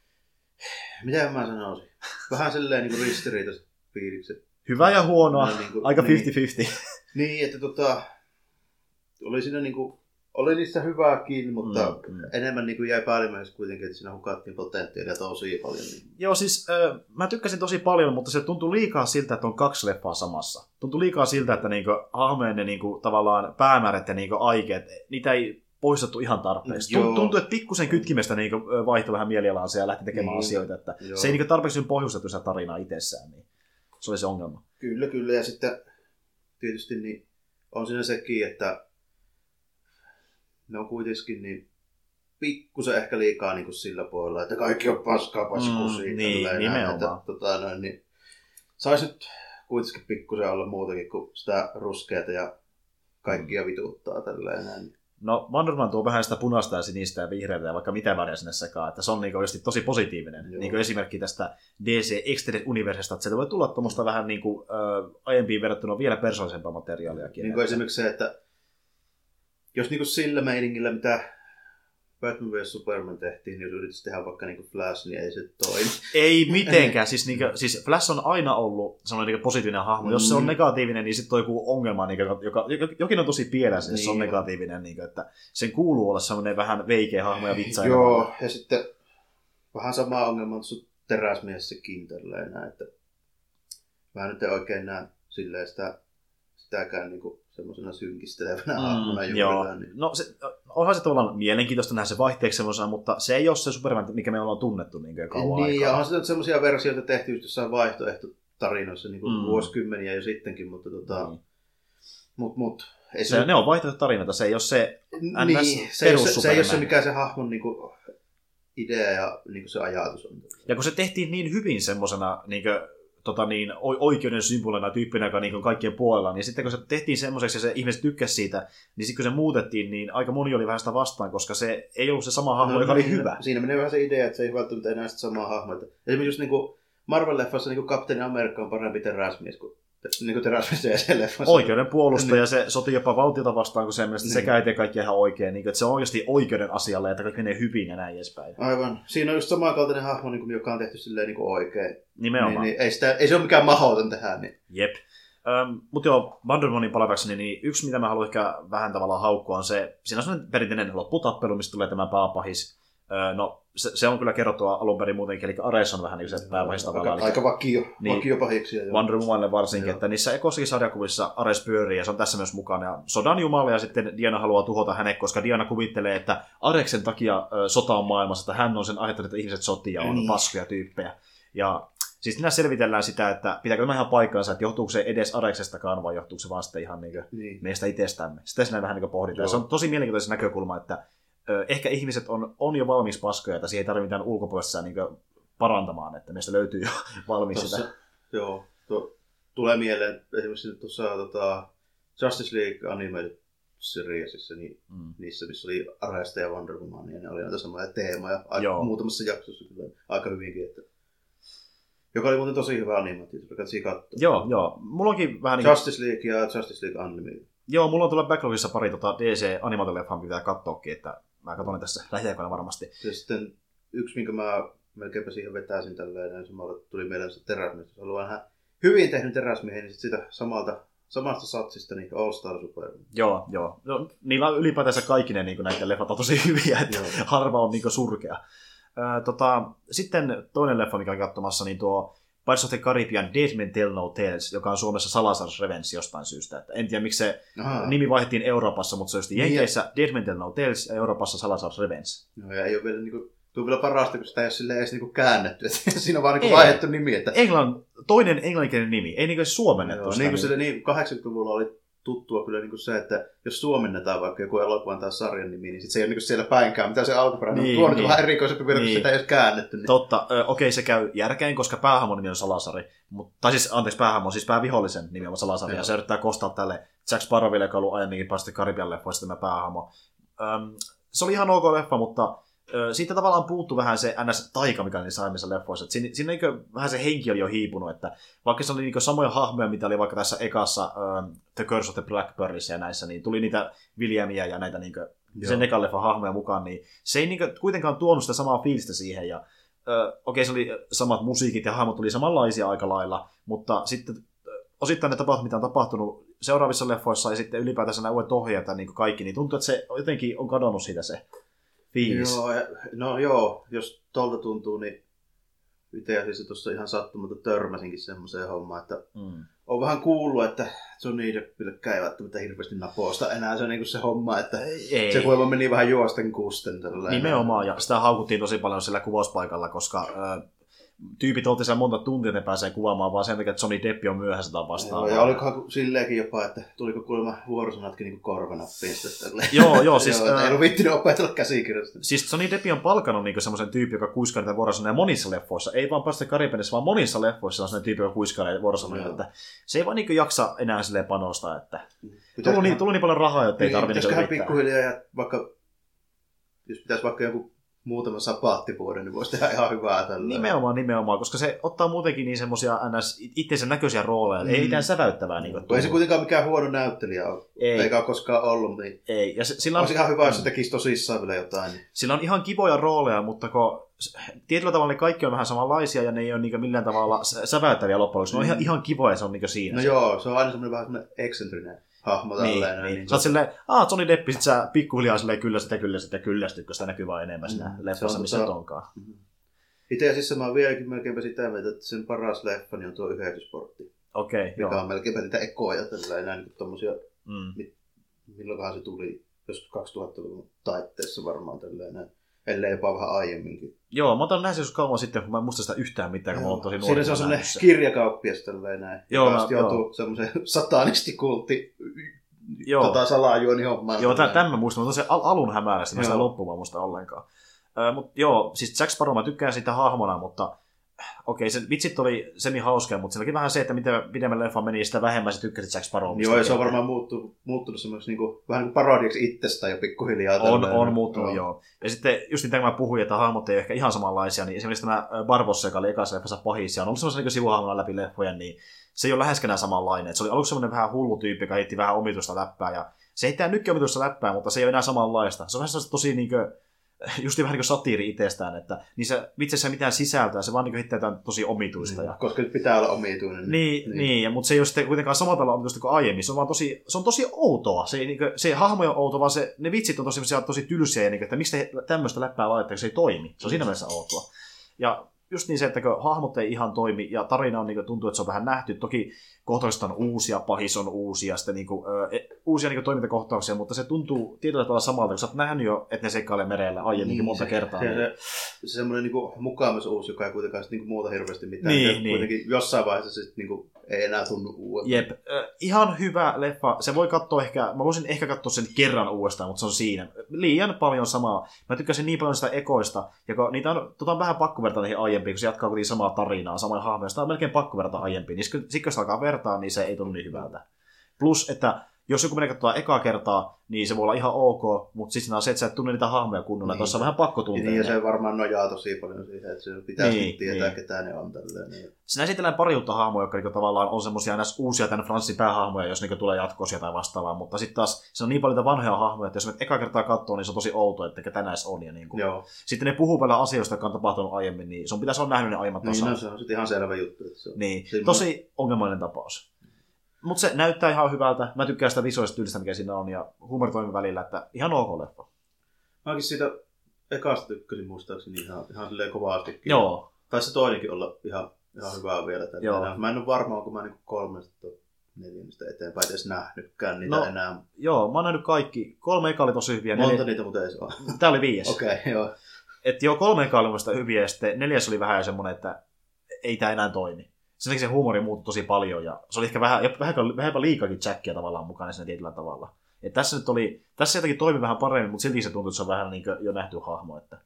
mitä mä sanoisin? Vähän silleen niin kuin ristiriitaiset fiilikset. Hyvä ja huonoa. No, niin kuin- Aika niin. 50-50. Niin, että tota, oli siinä niinku, oli niissä hyvääkin, mutta Mm, mm. enemmän niinku jäi päällimmäiseksi kuitenkin, että siinä hukattiin potentiaalia tosi paljon. Niin. Joo, siis ö, mä tykkäsin tosi paljon, mutta se tuntui liikaa siltä, että on kaksi leffaa samassa. Tuntui liikaa siltä, että niinku, hahmojen ne niinku, tavallaan päämäärät ja niinku, aikeet, niitä ei poistettu ihan tarpeeksi. Joo. Tuntui, tuntui että pikkusen kytkimestä niinku, vaihtoi vähän mielialansa ja lähti tekemään Niin. asioita. Että Joo. se ei niinku, tarpeeksi pohjustettu sitä tarinaa itsessään. Niin se oli se ongelma. Kyllä, kyllä. Ja sitten tietysti niin on siinä sekin, että ne on kuitenkin niin pikkusen ehkä liikaa niin kuin sillä puolella, että kaikki on paskaa paskusia. Mm, niin, tälleen näin, nimenomaan. Että, tota, noin, niin, saisi nyt kuitenkin pikkusen olla muutakin kuin sitä ruskeata ja kaikkia vituuttaa tälleen näin. No Wonder Woman tuo vähän sitä punaista ja sinistä ja vihreää ja vaikka mitä väriä sinne sekaan, että se on niinku oikeasti tosi positiivinen Joo. niinku esimerkki tästä DC Extended Universesta, että se voi tulla tuommoista vähän niinku, ö, aiempiin verrattuna vielä persoonallisempaa materiaaliakin. Niin kuin esimerkiksi se, että jos niin kuin sillä meiningillä, mitä Batman vs Superman tehtiin, niin jos yrittäisi tehdä vaikka niin kuin Flash, niin ei se toimi. Ei mitenkään, siis, niinku, siis Flash on aina ollut semmoinen niinku positiivinen hahmo. Jos se on Mm. negatiivinen, niin sitten on joku ongelma, niinku, joka, jokin on tosi pielessä, jos se on Niin. negatiivinen. Niinku, että sen kuuluu olla semmoinen vähän veikeä hahmo ja vitsaileva. Joo, ja sitten vähän sama ongelma on tälleen näin, että mä nyt en oikein näe silleen sitä, sitäkään niinku semmoisena synkistelevänä mm, hahmona juurikaan. Niin. No se, onhan se tavallaan mielenkiintoista nähdä se vaihteeksi semmoisena, mutta se ei ole se Superman, mikä me ollaan tunnettu niin jo kauan niin, ja aikaa. on sitten semmoisia versioita tehty just jossain vaihtoehtotarinoissa niin kuin Mm. mm. vuosikymmeniä jo sittenkin, mutta tota, Niin. mut, mut, ei Se, ne on vaihtoehtotarinoita, se ei ole se... NS niin, se, ei ole se, se ei ole se, mikä se hahmon niin kuin, idea ja niin kuin se ajatus on. Ja kun se tehtiin niin hyvin semmoisena niin tota niin, oikeuden symbolina tyyppinä, joka niin kaikkien puolella, niin sitten kun se tehtiin semmoiseksi ja se ihmiset tykkäsi siitä, niin sitten kun se muutettiin, niin aika moni oli vähän sitä vastaan, koska se ei ollut se sama hahmo, no, joka oli hyvä. Siinä menee vähän se idea, että se ei välttämättä enää sitä samaa hahmoa. Esimerkiksi just niin kuin Marvel-leffassa niin Kapteeni Amerikka on parempi teräsmies kuin niin kuin Oikeuden puolustaja, niin. se sotii jopa valtiota vastaan, kun se niin. sekä ei tee kaikki ihan oikein. Niin, että se on oikeasti oikeuden asialle, että kaikki menee hyvin ja näin edespäin. Aivan. Siinä on just samankaltainen hahmo, niin kuin, joka on tehty silleen niin kuin oikein. Nimenomaan. Niin, niin, ei, sitä, ei se ole mikään mahdoton tehdä. Niin. Jep. Mutta joo, Wonder Womanin palatakseni, niin yksi mitä mä haluan ehkä vähän tavallaan haukkua on se, siinä on sellainen perinteinen lopputappelu, mistä tulee tämä pääpahis. no, se, se, on kyllä kerrottua alun perin muutenkin, eli Ares on vähän niin se pääpahis tavallaan. Aika, aika vakio, niin, vakio pahiksi. Wonder Womanille varsinkin, joo. että niissä ekossakin sarjakuvissa Ares pyörii ja se on tässä myös mukana. Ja sodan jumala ja sitten Diana haluaa tuhota hänet, koska Diana kuvittelee, että Areksen takia sota on maailmassa, että hän on sen aiheuttanut, että ihmiset sotia on niin. paskoja tyyppejä. Ja Siis siinä selvitellään sitä, että pitääkö tämä ihan paikkansa, että johtuuko se edes Areksestakaan vai johtuuko se vaan sitten ihan niin niin. meistä itsestämme. Sitä siinä vähän niin pohditaan. Se on tosi mielenkiintoinen näkökulma, että ehkä ihmiset on, on jo valmis paskoja, että siihen ei tarvitse mitään ulkopuolista niin parantamaan, että meistä löytyy jo <laughs> valmis Tossa, sitä. Joo, to, tulee mieleen esimerkiksi tuossa tota, Justice League Animated Seriesissa, niin mm. niissä, missä oli Aresta ja Wonder Woman, niin ne oli näitä samoja teemoja. Aika, muutamassa jaksossa kyllä aika hyvinkin, että joka oli muuten tosi hyvä animaatio, joka katsoa. Joo, joo. Mulla onkin vähän niin... Justice League ja Justice League Animated. Joo, mulla on tuolla backlogissa pari tota dc animaatioleffaa, pitää katsoakin, että mä katson tässä lähiaikoina varmasti. Ja sitten yksi, minkä mä melkeinpä siihen vetäisin tälleen, niin samalla tuli mieleen se teräsmies. Se oli vähän hyvin tehnyt teräsmiehen, niin sitä samalta, samasta satsista niin All Star Super. Joo, joo. No, niillä on ylipäätänsä kaikki ne niin näitä leffat on tosi hyviä, että joo. harva on niin surkea. Ää, tota, sitten toinen leffa, mikä on katsomassa, niin tuo Pirates of the Caribbean Dead Men Tell No Tales, joka on Suomessa Salazar's Revenge jostain syystä. Että en tiedä, miksi se Aha. nimi vaihdettiin Euroopassa, mutta se on just niin, Jenkeissä niin, Dead Men Tell No Tales ja Euroopassa Salazar's Revenge. No ja ei ole vielä niinku Tuo vielä parasta, kun sitä ei ole sille edes niinku käännetty. <laughs> Siinä on vaan niinku vaihdettu nimi. Että... Englann, toinen englanninkielinen nimi, ei niinku suomennettu Joo, niin kuin niin 80-luvulla oli tuttua kyllä niin kuin se, että jos suomennetaan vaikka joku elokuvan tai sarjan nimi, niin sit se ei ole niin siellä päinkään, mitä se alkuperäinen niin, on. Tuo niin. on vähän erikoisempi vielä, niin. sitä ei ole käännetty. Niin. Totta, okei okay, se käy järkeen, koska päähamon nimi on Salasari. Mut, tai siis, anteeksi, päähamon, siis päävihollisen nimi on Salasari. Ja se yrittää kostaa tälle Jack Sparrowille, joka on ollut aiemminkin päästä Karibian leffoista tämä päähamo. Öm, se oli ihan ok leffa, mutta siitä tavallaan puuttu vähän se NS-taika, mikä oli saimissa leffoissa. siinä, siinä niin vähän se henki oli jo hiipunut, että vaikka se oli niin samoja hahmoja, mitä oli vaikka tässä ekassa uh, The Curse of the Blackbirdissä ja näissä, niin tuli niitä Williamia ja näitä niin kuin, sen ekan leffan hahmoja mukaan, niin se ei niin kuin, kuitenkaan tuonut sitä samaa fiilistä siihen. Ja, uh, okei, se oli samat musiikit ja hahmot tuli samanlaisia aika lailla, mutta sitten osittain ne tapahtumat, mitä on tapahtunut seuraavissa leffoissa ja sitten ylipäätänsä nämä uudet ohjeet ja niin kaikki, niin tuntuu, että se jotenkin on kadonnut siitä se fiilis. Joo, no joo, jos tolta tuntuu, niin itse asiassa tuossa ihan sattumalta törmäsinkin semmoiseen hommaan, että mm. on vähän kuullut, että Johnny Deppille ei välttämättä hirveästi naposta enää se, niin se homma, että ei. se kuulemma meni vähän juosten kusten. Nimenomaan, ja sitä haukuttiin tosi paljon sillä kuvauspaikalla, koska tyypit oltiin monta tuntia, ne pääsee kuvaamaan, vaan sen takia, että Johnny Depp on myöhässä tai vastaan. Joo, ja olikohan silleenkin jopa, että tuliko kuulemma vuorosanatkin niin korvanappiin <laughs> Joo, joo. siis, joo, ei ollut viittinyt opetella käsikirjasta. Siis Johnny Depp on palkannut niin semmoisen tyyppi, joka kuiskaa niitä vuorosanoja monissa leffoissa. Ei vaan päästä Karibianissa, vaan monissa leffoissa on semmoinen tyyppi, joka kuiskaa näitä vuorosanoja. Että se ei vaan niin jaksa enää silleen panostaa, että tullut niin, tullut niin paljon rahaa, että ei niin, tarvitse niin, pikkuhiljaa ja vaikka jos pitäisi vaikka joku muutama sapaattivuoden, niin voisi tehdä ihan hyvää tällä. Nimenomaan, nimenomaan, koska se ottaa muutenkin niin semmoisia ns. itsensä näköisiä rooleja, mm. ei mitään säväyttävää. Niin ei se kuitenkaan mikään huono näyttelijä ole, ei. eikä ole koskaan ollut. Niin ei. Ja se, sillä on, olisi ihan hyvä, jos se tekisi tosissaan vielä jotain. Niin. Sillä on ihan kivoja rooleja, mutta kun tietyllä tavalla ne kaikki on vähän samanlaisia ja ne ei ole niin millään tavalla säväyttäviä loppujen lopuksi. Ne on ihan, mm. ihan kivoja, se on niin siinä. No se. joo, se on aina semmoinen vähän semmoinen eksentrinen hahmo niin, tälleen. Niin, niin. Sä oot silleen, aah, Johnny Deppi, sit sä pikkuhiljaa silleen kyllästyt ja kyllästyt ja kyllästyt, kun sitä näkyy vaan enemmän siinä mm, leffassa, missä tota, onkaan. Mm-hmm. Itse asiassa mä oon vieläkin melkeinpä sitä mieltä, että sen paras leffa niin on tuo yhdetysportti. Okei, okay, Mikä joo. on melkeinpä niitä ekoja tällä enää niin tommosia, mm. milloinkohan se tuli, jos 2000-luvun taitteessa varmaan tällä näin ellei jopa vähän aiemminkin. Joo, mä otan näissä jos kauan sitten, kun mä en muista sitä yhtään mitään, kun mä oon tosi nuori. Siinä se on semmoinen kirjakauppias tälleen näin. Joo, joka joutuu semmoisen <laughs> satanistikultti Joo. Tota, salajuoni hommaan. Joo, tämän mä muistan, mutta se al- alun hämärästi, mä sitä loppuun muista ollenkaan. Äh, mut, joo, siis Jack Sparrow, mä tykkään sitä hahmona, mutta okei, se vitsit oli semi hauska, mutta silläkin vähän se, että mitä pidemmän leffa meni, sitä vähemmän se tykkäsit Jack Sparrowista. Joo, ja se on varmaan muuttunut, muuttunut semmoiksi niinku, vähän niin kuin parodiaksi itsestä jo pikkuhiljaa. On, on muuttunut, joo. joo. Ja sitten just mitä mä puhuin, että hahmot ei ole ehkä ihan samanlaisia, niin esimerkiksi tämä Barbossa, joka oli ekassa leffassa pahis, ja on ollut semmoisen niin sivuhahmona läpi leffoja, niin se ei ole läheskään samanlainen. Et se oli aluksi semmoinen vähän hullu tyyppi, joka heitti vähän omituista läppää, ja se heittää nytkin omituista läppää, mutta se ei ole enää samanlaista. Se on vähän tosi niin kuin, <laughs> just vähän niin kuin satiiri itsestään, että niissä vitseissä ei mitään sisältöä, se vaan niin heittää jotain tosi omituista. Ja... Koska nyt pitää olla omituinen. Niin, niin. niin ja, mutta se ei ole sitten kuitenkaan samalla tavalla omituista kuin aiemmin. Se on, vaan tosi, se on tosi outoa. Se, ei, niin kuin, se hahmo on outo, vaan se, ne vitsit on tosi, tosi tylsiä, ja niin kuin, että miksi tämmöistä läppää laittaa, se ei toimi. Se on siinä mielessä outoa. Ja just niin se, että kun hahmot ei ihan toimi ja tarina on niin kuin, tuntuu, että se on vähän nähty. Toki kohtaukset on uusia, pahis on uusia, sitten niin kuin, ö, uusia niin kuin, toimintakohtauksia, mutta se tuntuu tietyllä tavalla samalta, kun sä oot nähnyt jo, että ne seikkailee merellä aiemminkin niin, monta se, kertaa. Se, se, se semmoinen niin mukaamus uusi, joka ei kuitenkaan sit, niin kuin, muuta hirveästi mitään. Niin, ja niin. Kuitenkin jossain vaiheessa sit, niin kuin, ei enää tunnu uudelta. Jep, ihan hyvä leffa. Se voi katsoa ehkä, mä voisin ehkä katsoa sen kerran uudestaan, mutta se on siinä. Liian paljon samaa. Mä tykkäsin niin paljon sitä ekoista, ja kun niitä on, tota on vähän pakko vertaa niihin aiempiin, kun se jatkaa kuitenkin samaa tarinaa, samoja hahmoja. Sitä on melkein pakko verrata aiempiin. Niin sitten kun sitä alkaa vertaa, niin se ei tunnu niin hyvältä. Plus, että jos joku menee katsomaan ekaa kertaa, niin se voi olla ihan ok, mutta sitten on se, että sä et tunne niitä hahmoja kunnolla. Niin. Tuossa on vähän pakko tuntea. Niin, ja se varmaan nojaa tosi paljon siihen, että se pitäisi Niin, niin, tietää, niin. ketä ne on. Tälleen, niin. Siinä esitellään pari uutta hahmoja, jotka niinku tavallaan on semmoisia näissä uusia tämän Franssin päähahmoja, jos niinku tulee jatkoisia tai vastaavaa, mutta sitten taas se on niin paljon vanhoja hahmoja, että jos me eka kertaa katsoo, niin se on tosi outo, että ketä näissä on. Ja niinku. Joo. Sitten ne puhuu paljon asioista, jotka on tapahtunut aiemmin, niin sun pitäisi olla nähnyt ne aiemmat Niin, no, se on sitten ihan selvä juttu. Että se on. Niin, tosi ongelmallinen tapaus. Mutta se näyttää ihan hyvältä. Mä tykkään sitä visuaalista tyylistä, mikä siinä on, ja huumori toimii välillä, että ihan ok leffa. Mäkin siitä ekasta tykkäsin muistaakseni ihan, ihan silleen kovastikin. Joo, Tai se toinenkin olla ihan, ihan hyvää vielä. Tällä Joo. enää. Mä en ole varma, onko mä niinku kolmesta neljännestä eteenpäin edes nähnytkään niitä No, enää. joo, mä oon nähnyt kaikki. Kolme eka oli tosi hyviä. Monta Neljä... niitä muuten ei ole. Tää oli viides. <laughs> Okei, okay, joo. Että joo, kolme eka oli hyviä, ja sitten neljäs oli vähän semmoinen, että ei tämä enää toimi. Sen se huumori muuttui tosi paljon, ja se oli ehkä vähän, vähän, vähän liikakin Jackia tavallaan mukana siinä tietyllä tavalla. Et tässä nyt oli, tässä jotenkin toimi vähän paremmin, mutta silti se tuntui, että se on vähän niin jo nähty hahmo, että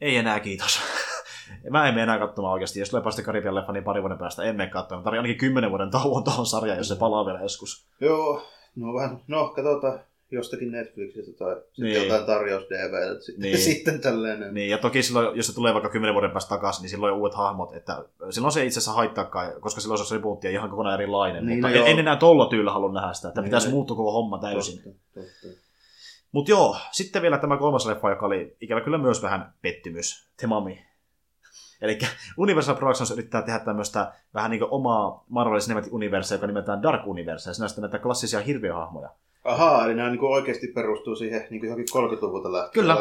ei enää kiitos. <laughs> Mä en mene enää katsomaan oikeasti. Jos tulee päästä Karibian leffa, niin pari vuoden päästä en mene katsomaan. Tarvii ainakin kymmenen vuoden tauon tuohon sarjaan, jos se palaa vielä joskus. Joo, no vähän, no katsotaan jostakin Netflixistä tai sitten Niin. jotain tarjous DVtä <laughs> sitten, Niin. sitten tällainen. Niin, ja toki silloin, jos se tulee vaikka kymmenen vuoden päästä takaisin, niin silloin on uudet hahmot, että silloin se ei itse asiassa haittaakaan, koska silloin se olisi rebootti ja ihan kokonaan erilainen. Niin, mutta no en, en enää tolla tyyllä halua nähdä sitä, että Niin, pitäisi muuttua koko homma täysin. Totta, totta. Mutta joo, sitten vielä tämä kolmas leffa, joka oli ikävä kyllä myös vähän pettymys, Temami. Eli Universal Productions yrittää tehdä tämmöistä vähän niin kuin omaa Marvel Cinematic Universe, joka nimetään Dark Universe, ja sitten näitä klassisia hirviöhahmoja. Ahaa, eli nämä niin oikeasti perustuu siihen niin johonkin 30-luvulta lähtien Kyllä.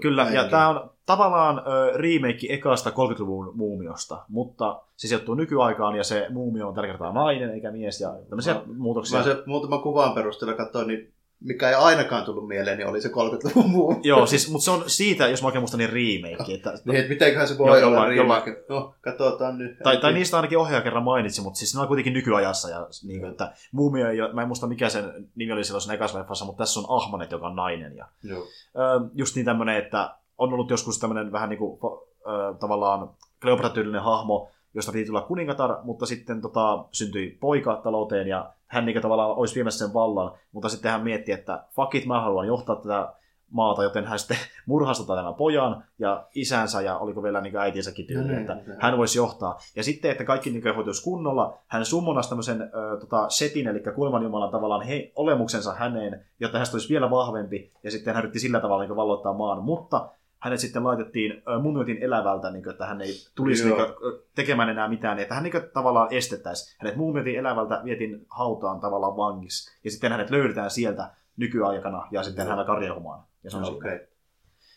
Kyllä, ja Meininki. tämä on tavallaan ö, remake ekasta 30-luvun muumiosta, mutta se sijoittuu nykyaikaan ja se muumio on tällä kertaa nainen eikä mies ja tämmöisiä Mä- muutoksia. Mä se muutaman kuvan perusteella katsoin, niin mikä ei ainakaan tullut mieleen, niin oli se 30-luvun muu. <laughs> Joo, siis, mutta se on siitä, jos mä oikein muistan, niin remake. Että, Niin, että mitenköhän se voi Joo, olla remake. No, katsotaan nyt. tai, tai niistä ainakin ohjaaja kerran mainitsi, mutta siis ne on kuitenkin nykyajassa. Ja, niin kuin, että muumio ei ole, mä en muista mikä sen nimi oli silloin sen ekassa leffassa, mutta tässä on Ahmanet, joka on nainen. Ja, Joo. ö, just niin tämmöinen, että on ollut joskus tämmöinen vähän niin kuin, ö, tavallaan Kleopatra-tyylinen hahmo, josta piti tulla kuningatar, mutta sitten tota, syntyi poika talouteen ja hän niin tavallaan olisi viemässä sen vallan, mutta sitten hän mietti, että fuck it, mä haluan johtaa tätä maata, joten hän sitten <laughs> murhastuttaa tämän pojan ja isänsä ja oliko vielä niin äitiensäkin tyyli, No niin, että hän voisi johtaa. Ja sitten, että kaikki niin hoituisi kunnolla, hän summonasi tämmöisen ö, tota, setin, eli kuolemanjumalan tavallaan he, olemuksensa häneen, jotta hänestä olisi vielä vahvempi, ja sitten hän yritti sillä tavalla niin valloittaa maan, mutta hänet sitten laitettiin ö, mumioitin elävältä, niin kuin, että hän ei tulisi Joo. niin kuin, tekemään enää mitään, että hän niin kuin, tavallaan estettäisiin. Hänet mumioitin elävältä vietiin hautaan tavallaan vangissa, ja sitten hänet löydetään sieltä nykyaikana, ja sitten Joo. hän karjaumaan. Ja se on No, siinä.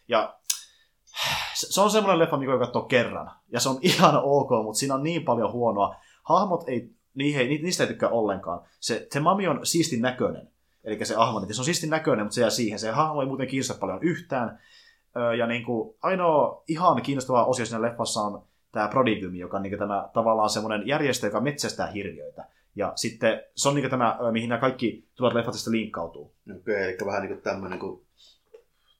Ja se on semmoinen leffa, mikä voi katsoa kerran. Ja se on <laughs> ihan ok, mutta siinä on niin paljon huonoa. Hahmot ei, niihin, niistä ei tykkää ollenkaan. Se, se mami on siistin näköinen. Eli se ahmanit, se on siistin näköinen, mutta se jää siihen. Se hahmo ei muuten kiinnosta paljon yhtään. Ja niin kuin, ainoa ihan kiinnostava osio siinä leffassa on tämä Prodigymi, joka on niin tämä tavallaan semmoinen järjestö, joka metsästää hirviöitä. Ja sitten se on niin tämä, ö, mihin nämä kaikki tulevat leffat sitten linkkautuu. Okei, eli vähän niin kuin tämmöinen kuin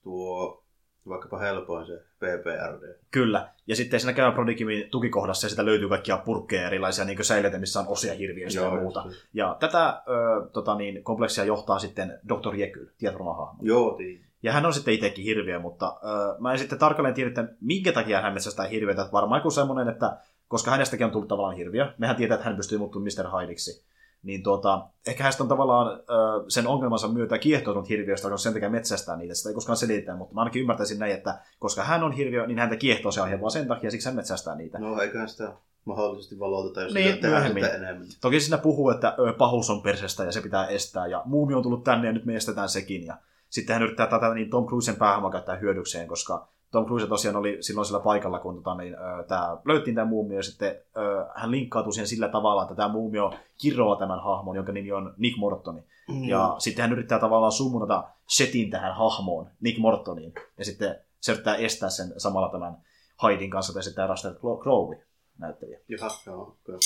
tuo Vaikkapa helpoin se PPRD. Kyllä. Ja sitten siinä käy Prodigimin tukikohdassa ja sitä löytyy kaikkia purkkeja erilaisia niin säilytä, missä on osia hirviöistä ja muuta. just. Ja tätä ö, tota niin, kompleksia johtaa sitten Dr. Jekyll, tietokonehahmo. Joo, tiin. Ja hän on sitten itsekin hirviö, mutta ö, mä en sitten tarkalleen tiedä, että minkä takia hän metsästää hirviötä. Että Varmaan joku semmoinen, että koska hänestäkin on tullut tavallaan hirviö, mehän tietää, että hän pystyy muuttumaan Mr. Hydeiksi. Niin tuota, ehkä hänestä on tavallaan ö, sen ongelmansa myötä kiehtonut hirviöstä, koska sen takia metsästää niitä, sitä ei koskaan selitetä, mutta mä ainakin ymmärtäisin näin, että koska hän on hirviö, niin häntä kiehtoo se aihe vaan sen takia, siksi hän metsästää niitä. No eiköhän sitä mahdollisesti valoteta, jos Niin, tehdään myöhemmin. sitä enemmän. Toki siinä puhuu, että ö, pahuus on persestä ja se pitää estää, ja muumi on tullut tänne ja nyt me estetään sekin. Ja sitten hän yrittää tätä niin Tom Cruisen päähahmoa käyttää hyödykseen, koska Tom Cruise tosiaan oli silloin sillä paikalla, kun tota, niin, ö, tää, löyttiin tämä muumio, ja sitten ö, hän linkkautui siihen sillä tavalla, että tämä muumio kiroaa tämän hahmon, jonka nimi on Nick Mortoni. Mm. Ja sitten hän yrittää tavallaan summunata Setin tähän hahmoon, Nick Mortoniin, ja sitten se yrittää estää sen samalla tämän Haidin kanssa, tai sitten Russell Crowe näyttelijä. Jaha, joo. Okay.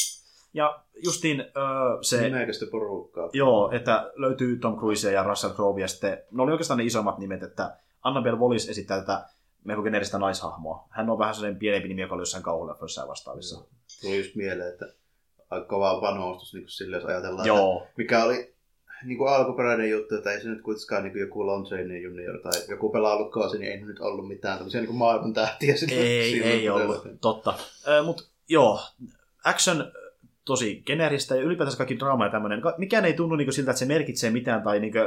Ja justiin ö, se... Nimekästä porukkaa. Joo, että löytyy Tom Cruise ja Russell Crowe, ja sitten ne oli oikeastaan ne isommat nimet, että Annabelle Wallis esittää tätä melko geneeristä naishahmoa. Hän on vähän sellainen pienempi nimi, joka oli jossain kauhuleffoissa ja vastaavissa. Tuli just mieleen, että aika kova panostus niin sille, jos ajatellaan, Joo, että mikä oli niin kuin alkuperäinen juttu, että ei se nyt kuitenkaan niin kuin joku Lon Chaney Junior tai joku pelaa kausi, niin ei nyt ollut mitään tämmöisiä niin kuin maailman tähtiä. ei, ei ollut, totta. Mutta joo, action tosi geneeristä ja ylipäätänsä kaikki draama ja tämmöinen. Mikään ei tunnu niinku siltä, että se merkitsee mitään tai niinku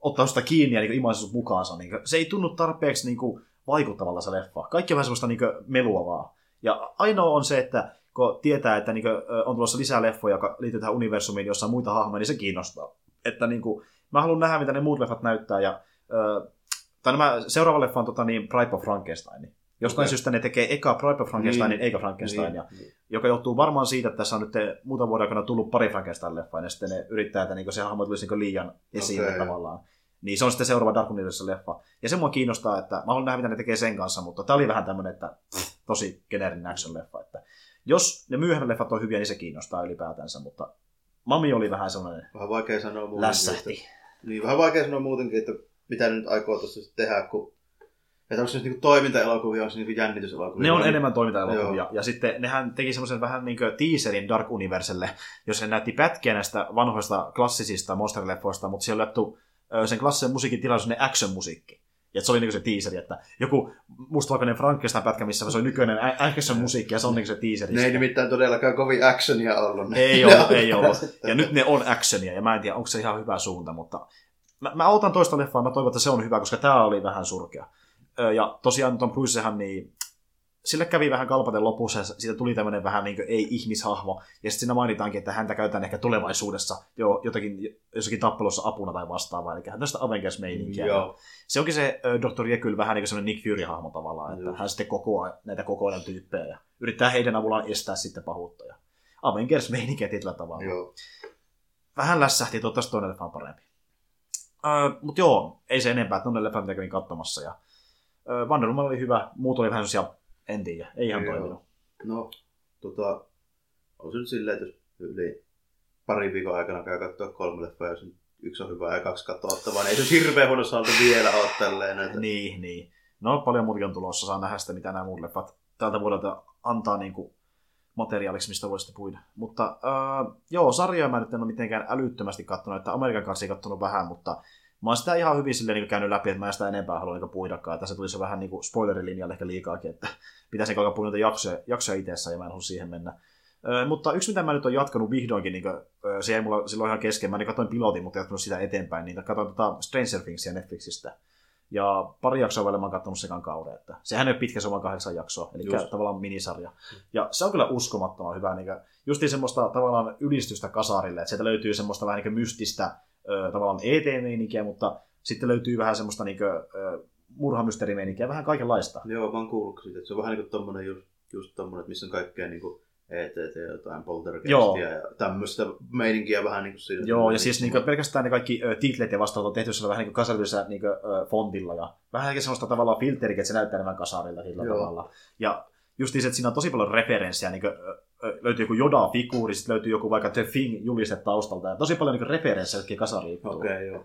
ottaa sitä kiinni ja imaisi sut mukaansa. Niinku, se ei tunnu tarpeeksi niinku vaikuttavalta se leffa. Kaikki on vähän semmoista niinku melua vaan. Ja ainoa on se, että kun tietää, että niinku, ö, on tulossa lisää leffoja, joka liittyy tähän universumiin, jossa on muita hahmoja, niin se kiinnostaa. Että niinku, mä haluan nähdä, mitä ne muut leffat näyttää. Ja, ö, tai nämä, seuraava leffa on tota, niin, Pride of Frankenstein. Jostain Okei. syystä ne tekee eka Pride of Frankensteinin Niin. eikä Frankensteinia, Niin, joka johtuu varmaan siitä, että tässä on nyt muutaman vuoden aikana tullut pari Frankenstein-leffaa, ja sitten ne yrittää, että niinku se hahmo tulisi niinku liian esiin Okei. tavallaan. Niin se on sitten seuraava Dark Universe-leffa. Ja se mua kiinnostaa, että mä haluan nähdä, mitä ne tekee sen kanssa, mutta tää oli vähän tämmönen, että tosi geneerinen action-leffa. Että jos ne myöhemmät leffat on hyviä, niin se kiinnostaa ylipäätänsä, mutta Mami oli vähän sellainen Vähän vaikea sanoa muutenkin. lässähti. Että, niin, vähän vaikea sanoa muutenkin, että mitä nyt aikoo tuossa tehdä, kun että onko se niinku toimintaelokuvia, onko se niinku jännityselokuvia? Ne on enemmän toimintaelokuvia. Ja sitten nehän teki semmoisen vähän niin kuin teaserin Dark Universelle, jossa ne näytti pätkiä näistä vanhoista klassisista monsterileffoista, mutta siellä on sen klassisen musiikin tilalle sellainen action-musiikki. Ja se oli niin se teaseri, että joku mustavalkoinen Frankenstein pätkä, missä se on nykyinen ä- action-musiikki, ja se on niin se teaseri. Ne ei nimittäin todellakaan kovin actionia ollut. Ne- Ei <laughs> ne ollut, on ei ollut. tästä. Ja nyt ne on actionia, ja mä en tiedä, onko se ihan hyvä suunta, mutta mä, mä otan toista leffaa, mä toivon, että se on hyvä, koska tämä oli vähän surkea. Ja tosiaan Tom Cruisehan, niin sille kävi vähän kalpaten lopussa, ja siitä tuli tämmöinen vähän niin ei-ihmishahmo, ja sitten siinä mainitaankin, että häntä käytetään ehkä tulevaisuudessa jo, jotakin, jossakin tappelussa apuna tai vastaavaa, eli hän tästä Avengers-meininkiä. Joo. Se onkin se Dr. Jekyll vähän niin kuin semmoinen Nick Fury-hahmo tavallaan, että Joo. hän sitten kokoaa näitä kokoelman tyyppejä ja yrittää heidän avullaan estää sitten pahuutta. Ja Avengers-meininkiä tietyllä tavalla. Joo. Vähän lässähti, toivottavasti toinen leffa on parempi. Öö, Mutta joo, ei se enempää, toinen leffa mitä kävin katsomassa. Ja, Woman oli hyvä, muut oli vähän sellaisia, en tiedä, ei ihan Joo. toiminut. No, tota, on se nyt silleen, että jos yli parin viikon aikana käy katsoa kolme leffaa, jos yksi on hyvä ja kaksi katsottavaa, niin ei se hirveän huono salto vielä ole tälleen. Että... Niin, niin. No paljon muutakin on tulossa, saa nähdä sitä, mitä nämä muut leffat tältä vuodelta antaa niin kuin materiaaliksi, mistä voisi sitten puida. Mutta öö, joo, sarjoja mä nyt en ole mitenkään älyttömästi katsonut, että Amerikan kanssa ei katsonut vähän, mutta mä oon sitä ihan hyvin silleen niin käynyt läpi, että mä en sitä enempää halua niin puidakaan. Tässä tulisi jo vähän niin kuin spoilerilinjalle ehkä liikaakin, että pitäisi puhua niitä jaksoja, jaksoja itsessä ja mä en halua siihen mennä. Öö, mutta yksi, mitä mä nyt on jatkanut vihdoinkin, niin kuin, se jäi mulla silloin ihan kesken, mä niin katsoin pilotin, mutta jatkanut sitä eteenpäin, niin katsoin tota Stranger Thingsia Netflixistä. Ja pari jaksoa välillä mä oon katsonut sekan kauden. Että sehän ei ole pitkä, se on kahdeksan jaksoa, eli Just. tavallaan minisarja. Ja se on kyllä uskomattoman hyvä, niin justiin semmoista tavallaan ylistystä kasarille, että sieltä löytyy semmoista vähän niin mystistä ö, tavallaan ET-meininkiä, mutta sitten löytyy vähän semmoista niin kuin, ö, murhamysteerimeininkiä, vähän kaikenlaista. Joo, mä oon kuullut siitä, että se on vähän niin kuin tommonen just, just tommonen, että missä on kaikkea niin kuin ETT, jotain poltergeistia Joo. ja tämmöistä meininkiä vähän niin kuin siinä. Joo, ja siis niin kuin, pelkästään ne kaikki ö, titlet ja vastaavat on tehty sillä vähän niin kasarillisella niin kuin, ö, fontilla ja vähän semmoista tavallaan filterikin, että se näyttää enemmän kasarilta sillä Joo. tavalla. Ja justiin se, että siinä on tosi paljon referenssejä, niin kuin, löytyy joku Yoda-figuuri, sitten löytyy joku vaikka The Thing juliste taustalta, ja tosi paljon niin referenssejä kasariin. Okei, okay, joo.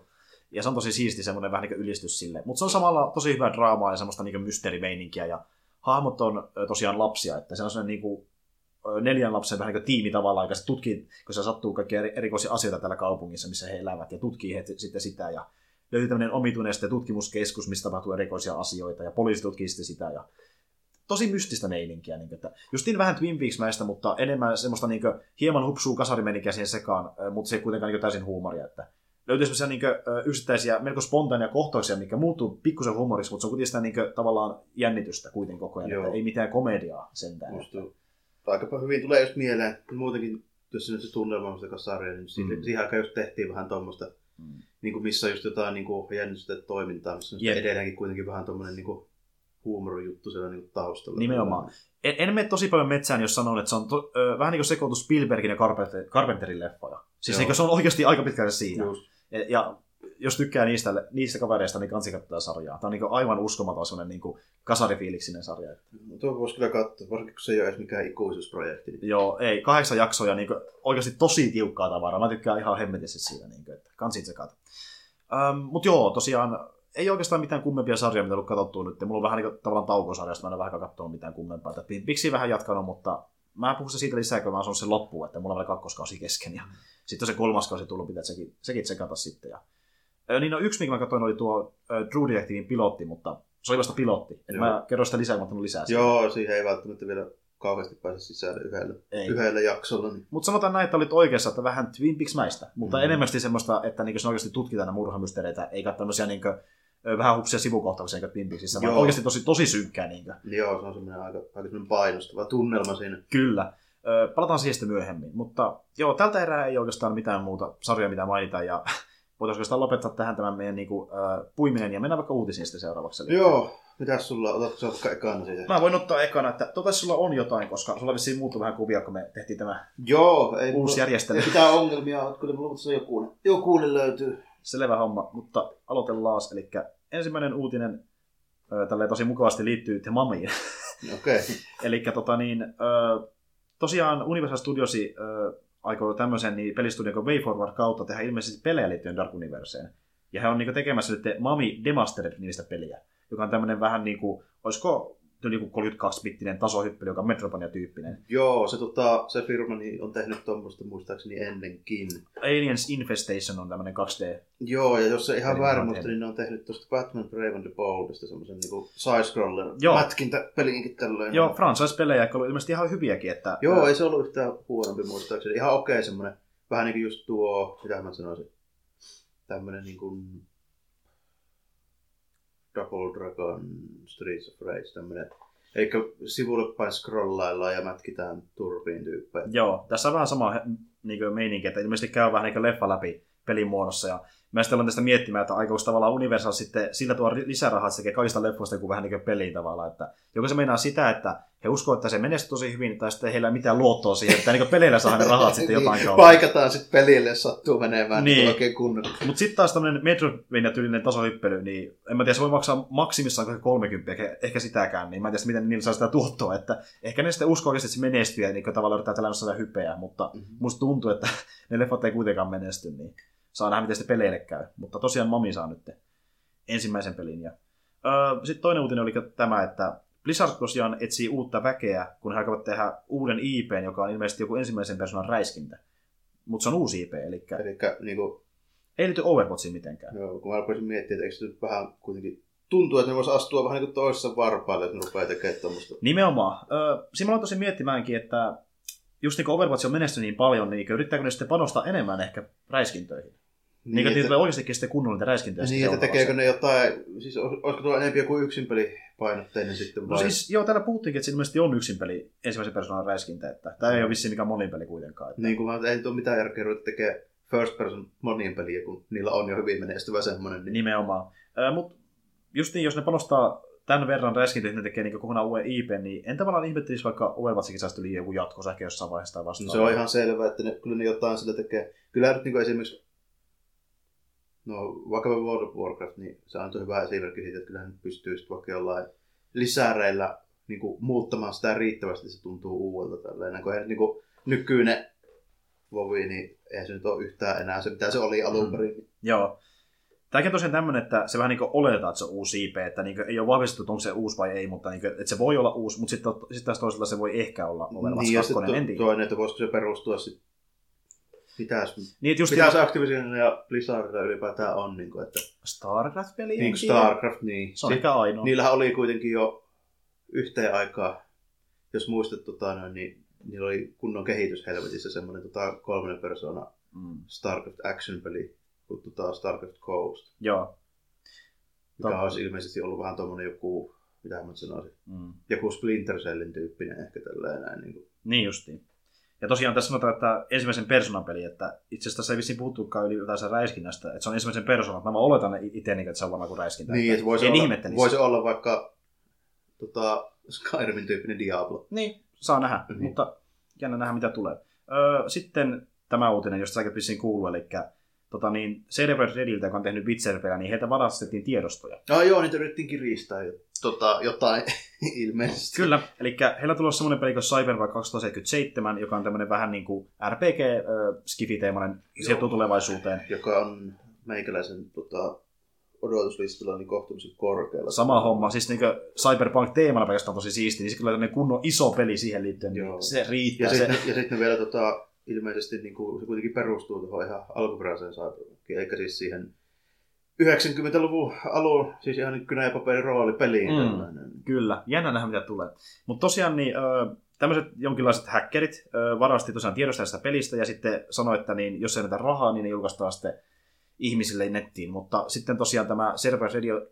Ja se on tosi siisti semmoinen vähän niin ylistys sille. Mutta se on samalla tosi hyvää draamaa ja semmoista niin mysteerimeininkiä. Ja hahmot on tosiaan lapsia, että se on sellainen niin kuin, neljän lapsen vähän niin kuin tiimi tavallaan, joka se tutkii, kun se sattuu kaikkia eri- erikoisia asioita täällä kaupungissa, missä he elävät, ja tutkii he sitten sitä. Ja löytyy tämmöinen omituinen sitten tutkimuskeskus, missä tapahtuu erikoisia asioita, ja poliisi tutkii sitten sitä. Ja tosi mystistä meininkiä. Niin kuin, että justiin vähän Twin Peaks-mäistä, mutta enemmän semmoista niin kuin, hieman hupsuu kasarimeininkiä siihen sekaan, mutta se ei kuitenkaan niin kuin, täysin huumoria. Että löytyy semmoisia niin kuin, yksittäisiä, melko spontaania kohtauksia, mikä muuttuu pikkusen huumoriksi, mutta se on kuitenkin sitä niin kuin, tavallaan jännitystä kuitenkin koko ajan, Joo. että ei mitään komediaa sentään. Musta aika hyvin tulee just mieleen, muutenkin jos se tunnelma on se sarja, niin Mm. siihen aikaan just tehtiin vähän tuommoista, Mm. niin kuin missä on just jotain niin kuin jännitystä toimintaa, missä on sitten edelleenkin kuitenkin vähän tuommoinen niin kuin huumorijuttu siellä niin taustalla. Nimenomaan. En, en mene tosi paljon metsään, jos sanon, että se on to, ö, vähän niin kuin sekoitus Spielbergin ja Carpenter, Carpenterin leffoja. Siis niin se on oikeasti aika pitkälle siinä. Just. Ja, ja jos tykkää niistä, niistä kavereista, niin kansi katsoa tätä sarjaa. Tämä on niin aivan uskomaton sellainen niin kasarifiiliksinen sarja. No, tuo voisi kyllä katsoa, varsinkin kun se ei ole edes mikään ikuisuusprojekti. Joo, ei, kahdeksan jaksoa ja niin kuin, oikeasti tosi tiukkaa tavaraa. Mä tykkään ihan hemmetissä siitä, niin kuin, että kansi tsekata. Ähm, Mutta joo, tosiaan ei oikeastaan mitään kummempia sarjoja, mitä ollut katsottua nyt. Mulla on vähän niin kuin, tavallaan taukosarjasta, mä en vähän katsonut mitään kummempaa. Että Piksi vähän jatkanut, mutta mä puhun se siitä lisää, kun mä sanon sen loppuun, että mulla on vielä kakkoskausi kesken. Ja sitten on se kolmas kausi tullut, pitää sekin, sekin tsekata sitten. Ja, niin no, yksi, mikä mä katsoin, oli tuo True Detectivein pilotti, mutta se oli vasta pilotti. Joo. mä kerron sitä lisää, mutta lisää. siitä. Joo, siihen ei välttämättä vielä kauheasti pääse sisälle yhdellä, Ei. yhdellä jaksolla. Niin. Mutta sanotaan näin, että olit oikeassa, että vähän Twin Peaks-mäistä, mutta Mm. mm. enemmän semmoista, että niinku se oikeasti tutkitaan nämä murhamysteereitä, eikä tämmöisiä niinku, ö, vähän hupsia sivukohtauksia kuin Twin Peaksissa, vaan oikeasti tosi, tosi synkkää. Niin Joo, se on semmoinen aika, aika semmoinen painostava tunnelma siinä. Kyllä. Ö, palataan siihen sitten myöhemmin. Mutta joo, tältä erää ei oikeastaan mitään muuta sarjaa, mitä mainita, ja <laughs> voitaisiin oikeastaan lopettaa tähän tämän meidän niinku, ö, puiminen ja mennä vaikka uutisiin sitten seuraavaksi. Eli- Joo, mitäs sulla, otatko sä vaikka ekana siitä? Mä voin ottaa ekana, että toivottavasti sulla on jotain, koska sulla vissiin muuttui vähän kuvia, kun me tehtiin tämä Joo, ei uusi mulla- järjestely. Ei mitään ongelmia kyllä mulla se joku, joku löytyy. Selvä homma, mutta aloitellaan. Eli ensimmäinen uutinen tälleen tosi mukavasti liittyy The Mamiin. <laughs> Okei. Eli tota niin, ö, tosiaan Universal Studios ö, aikoo tämmöisen niin pelistudion kuin Way Forward kautta tehdä ilmeisesti pelejä liittyen Dark Universeen. Ja he on niin tekemässä nyt Mami Demastered-nimistä peliä, joka on tämmöinen vähän niin kuin, olisiko yli 32-bittinen tasohyppely, joka on Metroidvania-tyyppinen. Joo, se, tota, se firma niin on tehnyt tuommoista muistaakseni ennenkin. Aliens Infestation on tämmöinen 2D. Joo, ja jos se ihan väärin muista, niin ne on tehnyt tuosta Batman Brave and the Boldista semmoisen niinku side-scroller mätkintä peliinkin tällöin. Joo, franchise-pelejä, jotka oli ilmeisesti ihan hyviäkin. Että, Joo, ö, ei se ollut yhtään huonompi muistaakseni. Ihan okei semmoinen, vähän niin kuin just tuo, mitä mä sanoisin, tämmönen niin kuin Double Dragon Streets of Rage, tämmönen. Eli sivulle päin scrollaillaan ja mätkitään turbiin tyyppejä. Joo, tässä on vähän sama niin kuin meininki, että ilmeisesti käy vähän niin kuin leffa läpi pelin muodossa. Ja mä sitten olen tästä miettimään, että aikooko tavallaan Universal sitten sillä tuo lisärahaa, että se tekee kaikista leffoista kuin vähän niin kuin peliin tavallaan. Että joko se meinaa sitä, että he uskoo, että se menestyy tosi hyvin, tai sitten heillä ei mitään luottoa siihen, että niin peleillä saa ne rahat sitten jotain kautta. Paikataan sitten pelille, jos sattuu menemään Niin. niin. oikein kunnolla. Mutta sitten taas tämmöinen Metroidvania-tyylinen tasohyppely, niin en mä tiedä, se voi maksaa maksimissaan ehkä 30, ehkä, ehkä sitäkään, niin mä en tiedä, miten niillä saa sitä tuottoa, että ehkä ne sitten uskoo oikeasti, että se menestyy ja niin tavallaan yrittää tällä sitä hypeä, mutta Mhm. musta tuntuu, että <laughs> ne leffat ei kuitenkaan menesty, niin saa nähdä, miten sitten peleille käy. Mutta tosiaan Mami saa nyt ensimmäisen pelin. Ja, öö, sitten toinen uutinen oli tämä, että Blizzard tosiaan etsii uutta väkeä, kun he aikovat tehdä uuden IP, joka on ilmeisesti joku ensimmäisen persoonan räiskintä. Mutta se on uusi IP, eli Eli niin kuin, ei liity Overwatchiin mitenkään. joo, kun mä rupesin miettimään, että eikö se nyt vähän kuitenkin tuntuu, että ne vois astua vähän niin kuin toisessa varpaille, että ne rupeaa tekemään tuommoista. Nimenomaan. Öö, siinä mä tosi miettimäänkin, että just niin kuin Overwatch on menestynyt niin paljon, niin yrittääkö ne sitten panostaa enemmän ehkä räiskintöihin? Niin, niin että tulee oikeastikin sitten kunnolla niitä räiskintöjä. Niin, että tekeekö ne jotain, siis olis- olisiko tuolla enemmän joku yksin pelipainotteinen sitten No vai? siis, joo, täällä puhuttiinkin, että se ilmeisesti on yksin peli, ensimmäisen persoonan räiskintä, että tämä ei ole vissiin mikään monin peli kuitenkaan. Että... Niin kuin mä ei nyt ole mitään järkeä ruveta tekemään first person monien peliä, kun niillä on jo hyvin menestyvä semmoinen. Niin... Nimenomaan. Öö, Mutta just niin, jos ne panostaa tämän verran räiskintöihin, ne tekee niin kokonaan uuden IP, niin en tavallaan ihmettelisi, vaikka Overwatchikin saisi yli joku jatkossa ehkä jossain vaiheessa tai No vastaan. se on ihan selvä, että ne, kyllä ne jotain sillä tekee. Kyllä nyt niin esimerkiksi, no vaikka World of Warcraft, niin se on hyvä esimerkki siitä, että kyllähän pystyy sitten vaikka jollain lisäreillä niin kuin, muuttamaan sitä riittävästi, se tuntuu uudelta tälleen. Kun eihän niin kuin, nykyinen Vovi, niin eihän se nyt ole yhtään enää se, mitä se oli alun Mm. perin. Joo. Tämäkin on tosiaan tämmöinen, että se vähän niin kuin oletetaan, että se on uusi IP, että niin ei ole vahvistettu, että onko se uusi vai ei, mutta niin kuin, että se voi olla uusi, mutta sitten sit taas toisella se voi ehkä olla Overwatch Niin, ja 2, sitten en tiedä. toinen, että voisiko se perustua sitten Mitäs, Niin, just mitäs Activision ja Blizzardilla ylipäätään on, niin kuin, että Starcraft-peli, niin. Starcraft, niin. Se on ehkä ainoa. Niillähän oli kuitenkin jo yhteen aikaa, jos muistat, tota, noin, niin niillä oli kunnon kehitys helvetissä semmoinen tota, kolmannen persona Mm. StarCraft Action-peli tota, StarCraft Coast, Joo. mikä Totta. olisi ilmeisesti ollut vähän tuommoinen joku, mitä mä sanoisin, Mm. joku Splinter Cellin tyyppinen ehkä tälleen näin. Niin kuin. Niin justiin. Ja tosiaan tässä sanotaan, että ensimmäisen persoonan peli, että itse asiassa tässä ei vissiin puhuttukaan ylipäätään räiskinnästä, että se on ensimmäisen persoonan. Mä oletan itse, että se on varmaan kuin räiskintä. Niin, että voisi en olla, voisi olla vaikka tota, Skyrimin tyyppinen Diablo. Niin, saa nähdä, Niin. mutta jännä nähdä mitä tulee. Öö, sitten tämä uutinen, josta säkin vissiin kuuluu, eli tota niin, Projekt Rediltä, joka on tehnyt Witcher-pelejä, niin heiltä varastettiin tiedostoja. Ah joo, niitä yritettiin kiristää. Tota, jotain <laughs> ilmeisesti. Kyllä, eli heillä on tulossa semmoinen peli kuin Cyberpunk 2077, joka on tämmöinen vähän niin kuin RPG-skifiteemainen, sijoittuu tulevaisuuteen. Joka on meikäläisen tota, odotuslistalla niin kohtuullisen korkealla. Sama homma, siis niin Cyberpunk-teemana pelkästään tosi siisti, niin se kyllä tämmöinen kunnon iso peli siihen liittyen, niin Joo. se riittää. Ja se... sitten ja sit ne vielä tota, ilmeisesti niin kuin, se kuitenkin perustuu tuohon ihan alkuperäiseen Cyberpunkiin, eikä siis siihen 90-luvun alun, siis ihan niin kynä ja paperin roolipeliin. Mm. tällainen. Kyllä, jännä nähdä mitä tulee. Mutta tosiaan niin, ö, tämmöiset jonkinlaiset hackerit ö, varasti tosiaan tiedosta tästä pelistä ja sitten sanoi, että niin, jos ei näitä rahaa, niin ne julkaistaan sitten ihmisille nettiin. Mutta sitten tosiaan tämä Server Radio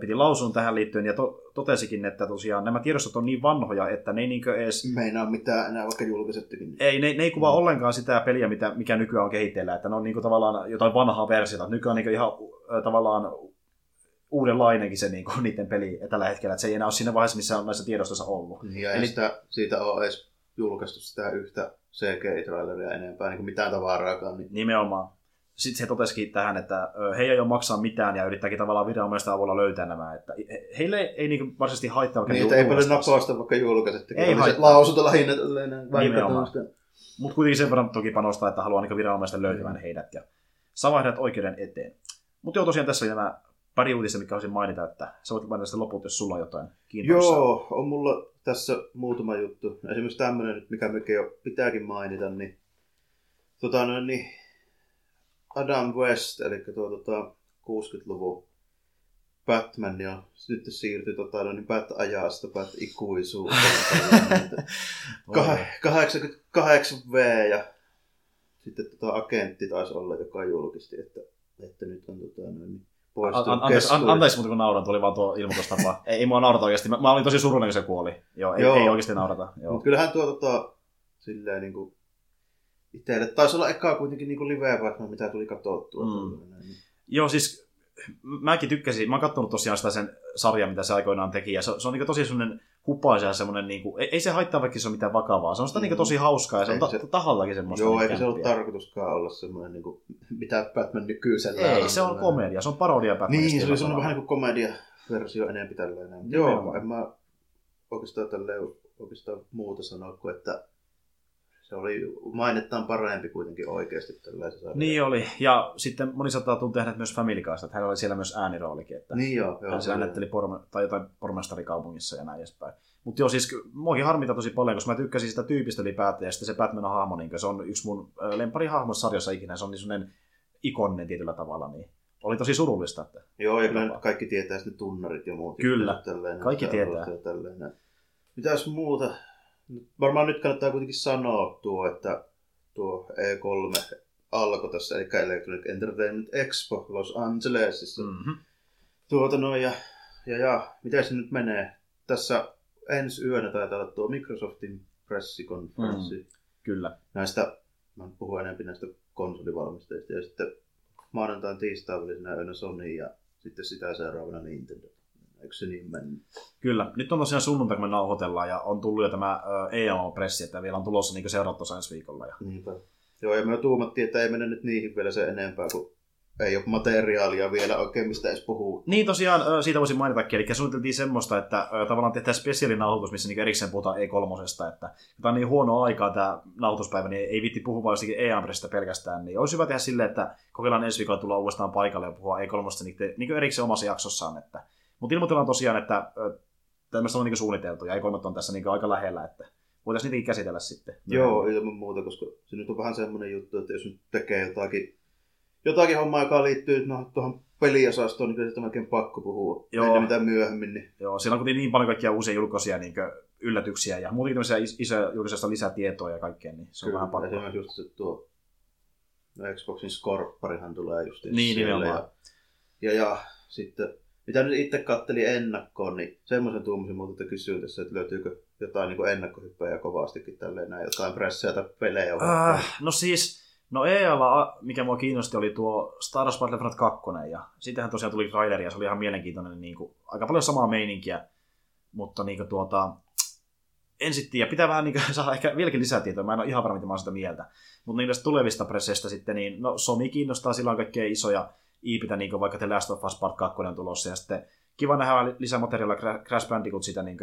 piti lausun tähän liittyen ja to, totesikin, että tosiaan nämä tiedostot on niin vanhoja, että ne ei niinkö edes Meinaa mitään enää vaikka julkisettekin. ei, ne, ne ei kuvaa Mm. ollenkaan sitä peliä, mitä, mikä nykyään on kehitteillä, että ne on niinku tavallaan jotain vanhaa versiota. Nykyään on niinku ihan ö, tavallaan uudenlainenkin se niinku, niiden peli tällä hetkellä, että se ei enää ole siinä vaiheessa, missä on näissä tiedostoissa ollut. Niin, Ja Eli- sitä, siitä ole edes julkaistu sitä yhtä CGI-traileria enempää, niin kuin mitään tavaraakaan. Niin Nimenomaan. Sitten se totesikin tähän, että he ei ole maksaa mitään ja yrittääkin tavallaan viranomaisten avulla löytää nämä. Että he- heille ei niinku varsinaisesti haittaa vaikka niin, että ei paljon napausta vaikka julkaisettekin. Ei se haittaa. lausunto lähinnä. Mutta kuitenkin sen verran toki panostaa, että haluaa niinku viranomaisten löytämään heidät ja saa heidät oikeuden eteen. Mutta joo, tosiaan tässä oli nämä pari uutista, mikä haluaisin mainita, että sä voit mainita sitten loput, jos sulla on jotain kiinnostavaa. Joo, on mulla tässä muutama juttu. Esimerkiksi tämmöinen, mikä mikä jo pitääkin mainita, niin, tota, no, niin Adam West, eli tuo tota, 60-luvun Batman, ja nyt siirtyi tota, no, niin Bat-ajasta Bat-ikuisuuteen. <laughs> Kah- 88V ja sitten tota agentti taisi olla, joka julkisti, että, että nyt on tota, no, niin poistunut an- anteeksi, an- anteeksi, mutta kun nauran, tuli vaan tuo ilmoitustapa. <laughs> ei, ei mua naurata oikeasti. Mä, mä olin tosi surullinen, kun se kuoli. Joo, ei, Joo. ei oikeasti naurata. Joo. Mutta kyllähän tuo tota, silleen niinku, itselle taisi olla ekaa kuitenkin niinku liveä Batman, mitä tuli katsottua. Mm. Joo, siis mäkin tykkäsin. Mä oon katsonut tosiaan sitä sen sarjan, mitä se aikoinaan teki. Ja se, se on niin tosi semmoinen hupaisa ja semmoinen, niin kuin, ei, ei, se haittaa, vaikka se on mitään vakavaa. Se on sitä Mm. niin tosi hauskaa ja se on ta- se- tahallakin semmoista. Joo, niin eikä se kämppiä. tarkoituskaan olla semmoinen, niinku, mitä Batman nykyisellä Ei, se on komedia. Se on parodia Batmanista. Niin, se oli jollain semmoinen vähän niin kuin komedia-versio enemmän tälleen. näin. Nimenomaan. Joo, en mä oikeastaan tälleen oikeastaan muuta sanoa kuin, että se oli mainettaan parempi kuitenkin oikeasti tällaisen sarjan. Niin oli. Ja sitten moni saattaa hänet myös Family Guysta, että hänellä oli siellä myös ääniroolikin. Että Niin joo, joo. hän se siellä äänetteli porme- tai jotain pormestarikaupungissa ja näin edespäin. Mutta joo, siis muakin harmita tosi paljon, koska mä tykkäsin sitä tyypistä ylipäätään, ja sitten se Batman-hahmo, niin se on yksi mun lempari sarjassa ikinä, se on niin sellainen ikoninen tietyllä tavalla, niin oli tosi surullista. Että... Joo, ja kyllä kaikki tietää sitten tunnarit ja muut. Kyllä. Tälleen, Kaikki tietää. Tälleen. Mitäs muuta? Varmaan nyt kannattaa kuitenkin sanoa tuo, että tuo E3 alkoi tässä, eli Electronic Entertainment Expo Los Angelesissa. Mm. Mm-hmm. Tuota no, ja, ja, ja miten se nyt menee? Tässä ensi yönä taitaa olla tuo Microsoftin pressikonferenssi. Mm. Kyllä. Näistä, mä nyt puhun enemmän näistä konsolivalmistajista, ja sitten maanantain tiistain välisenä yönä Sony, ja sitten sitä seuraavana Nintendo. Eikö se niin mennyt? Kyllä. Nyt on tosiaan sunnuntai, kun me nauhoitellaan, ja on tullut jo tämä EAMO-pressi, että vielä on tulossa niin seurattu ensi viikolla. Ja... Niinpä. Joo, ja me tuumattiin, että ei mennä nyt niihin vielä se enempää, kun ei ole materiaalia vielä oikein mistä edes puhuu. Niin tosiaan, siitä voisin mainitakin, eli suunniteltiin semmoista, että tavallaan tehdään spesiaalinauhoitus, missä niin erikseen puhutaan E3, että tämä on niin huono aikaa tämä nauhoituspäivä, niin ei vitti puhua jostakin e pelkästään, niin olisi hyvä tehdä silleen, että kokeillaan ensi viikolla tulla uudestaan paikalle ja puhua E3 niin, niin erikseen omassa jaksossaan, että mutta ilmoitellaan tosiaan, että tämmöistä on niin suunniteltu ja E3 on tässä niin aika lähellä, että voitaisiin niitäkin käsitellä sitten. Joo, ilman muuta, koska se nyt on vähän semmoinen juttu, että jos nyt tekee jotakin jotakin hommaa, joka liittyy no, tuohon peliosastoon, niin kyllä on oikein pakko puhua Joo. ennen mitä myöhemmin. Niin... Joo, siellä on niin paljon kaikkia uusia julkaisia niin yllätyksiä ja muutenkin tämmöisiä isoja julkaisista lisätietoa ja kaikkea, niin se kyllä, on vähän pakko. Esimerkiksi just se tuo no Xboxin Scorparihan tulee just niin, nimenomaan. Ja, ja, ja, sitten mitä nyt itse kattelin ennakkoon, niin semmoisen tuumisin muuta, että kysyin tässä, että löytyykö jotain niin ennakkohyppejä kovastikin tälleen näin, jotain pressejä tai pelejä. Äh, no siis, No EAlla, mikä mua kiinnosti, oli tuo Star Wars Battlefront 2, ja siitähän tosiaan tuli traileri, ja se oli ihan mielenkiintoinen, niin kuin, aika paljon samaa meininkiä, mutta niin kuin, tuota, en sitten ja pitää vähän niin kuin, <laughs> saada ehkä vieläkin lisätietoa, mä en ole ihan varma, mitä mä sitä mieltä. Mutta niistä tulevista presseistä sitten, niin no Sony kiinnostaa silloin kaikkea isoja IPitä, niin kuin vaikka The Last of Us Part 2 on tulossa, ja sitten kiva nähdä lisämateriaalia Crash Bandicoot sitä niin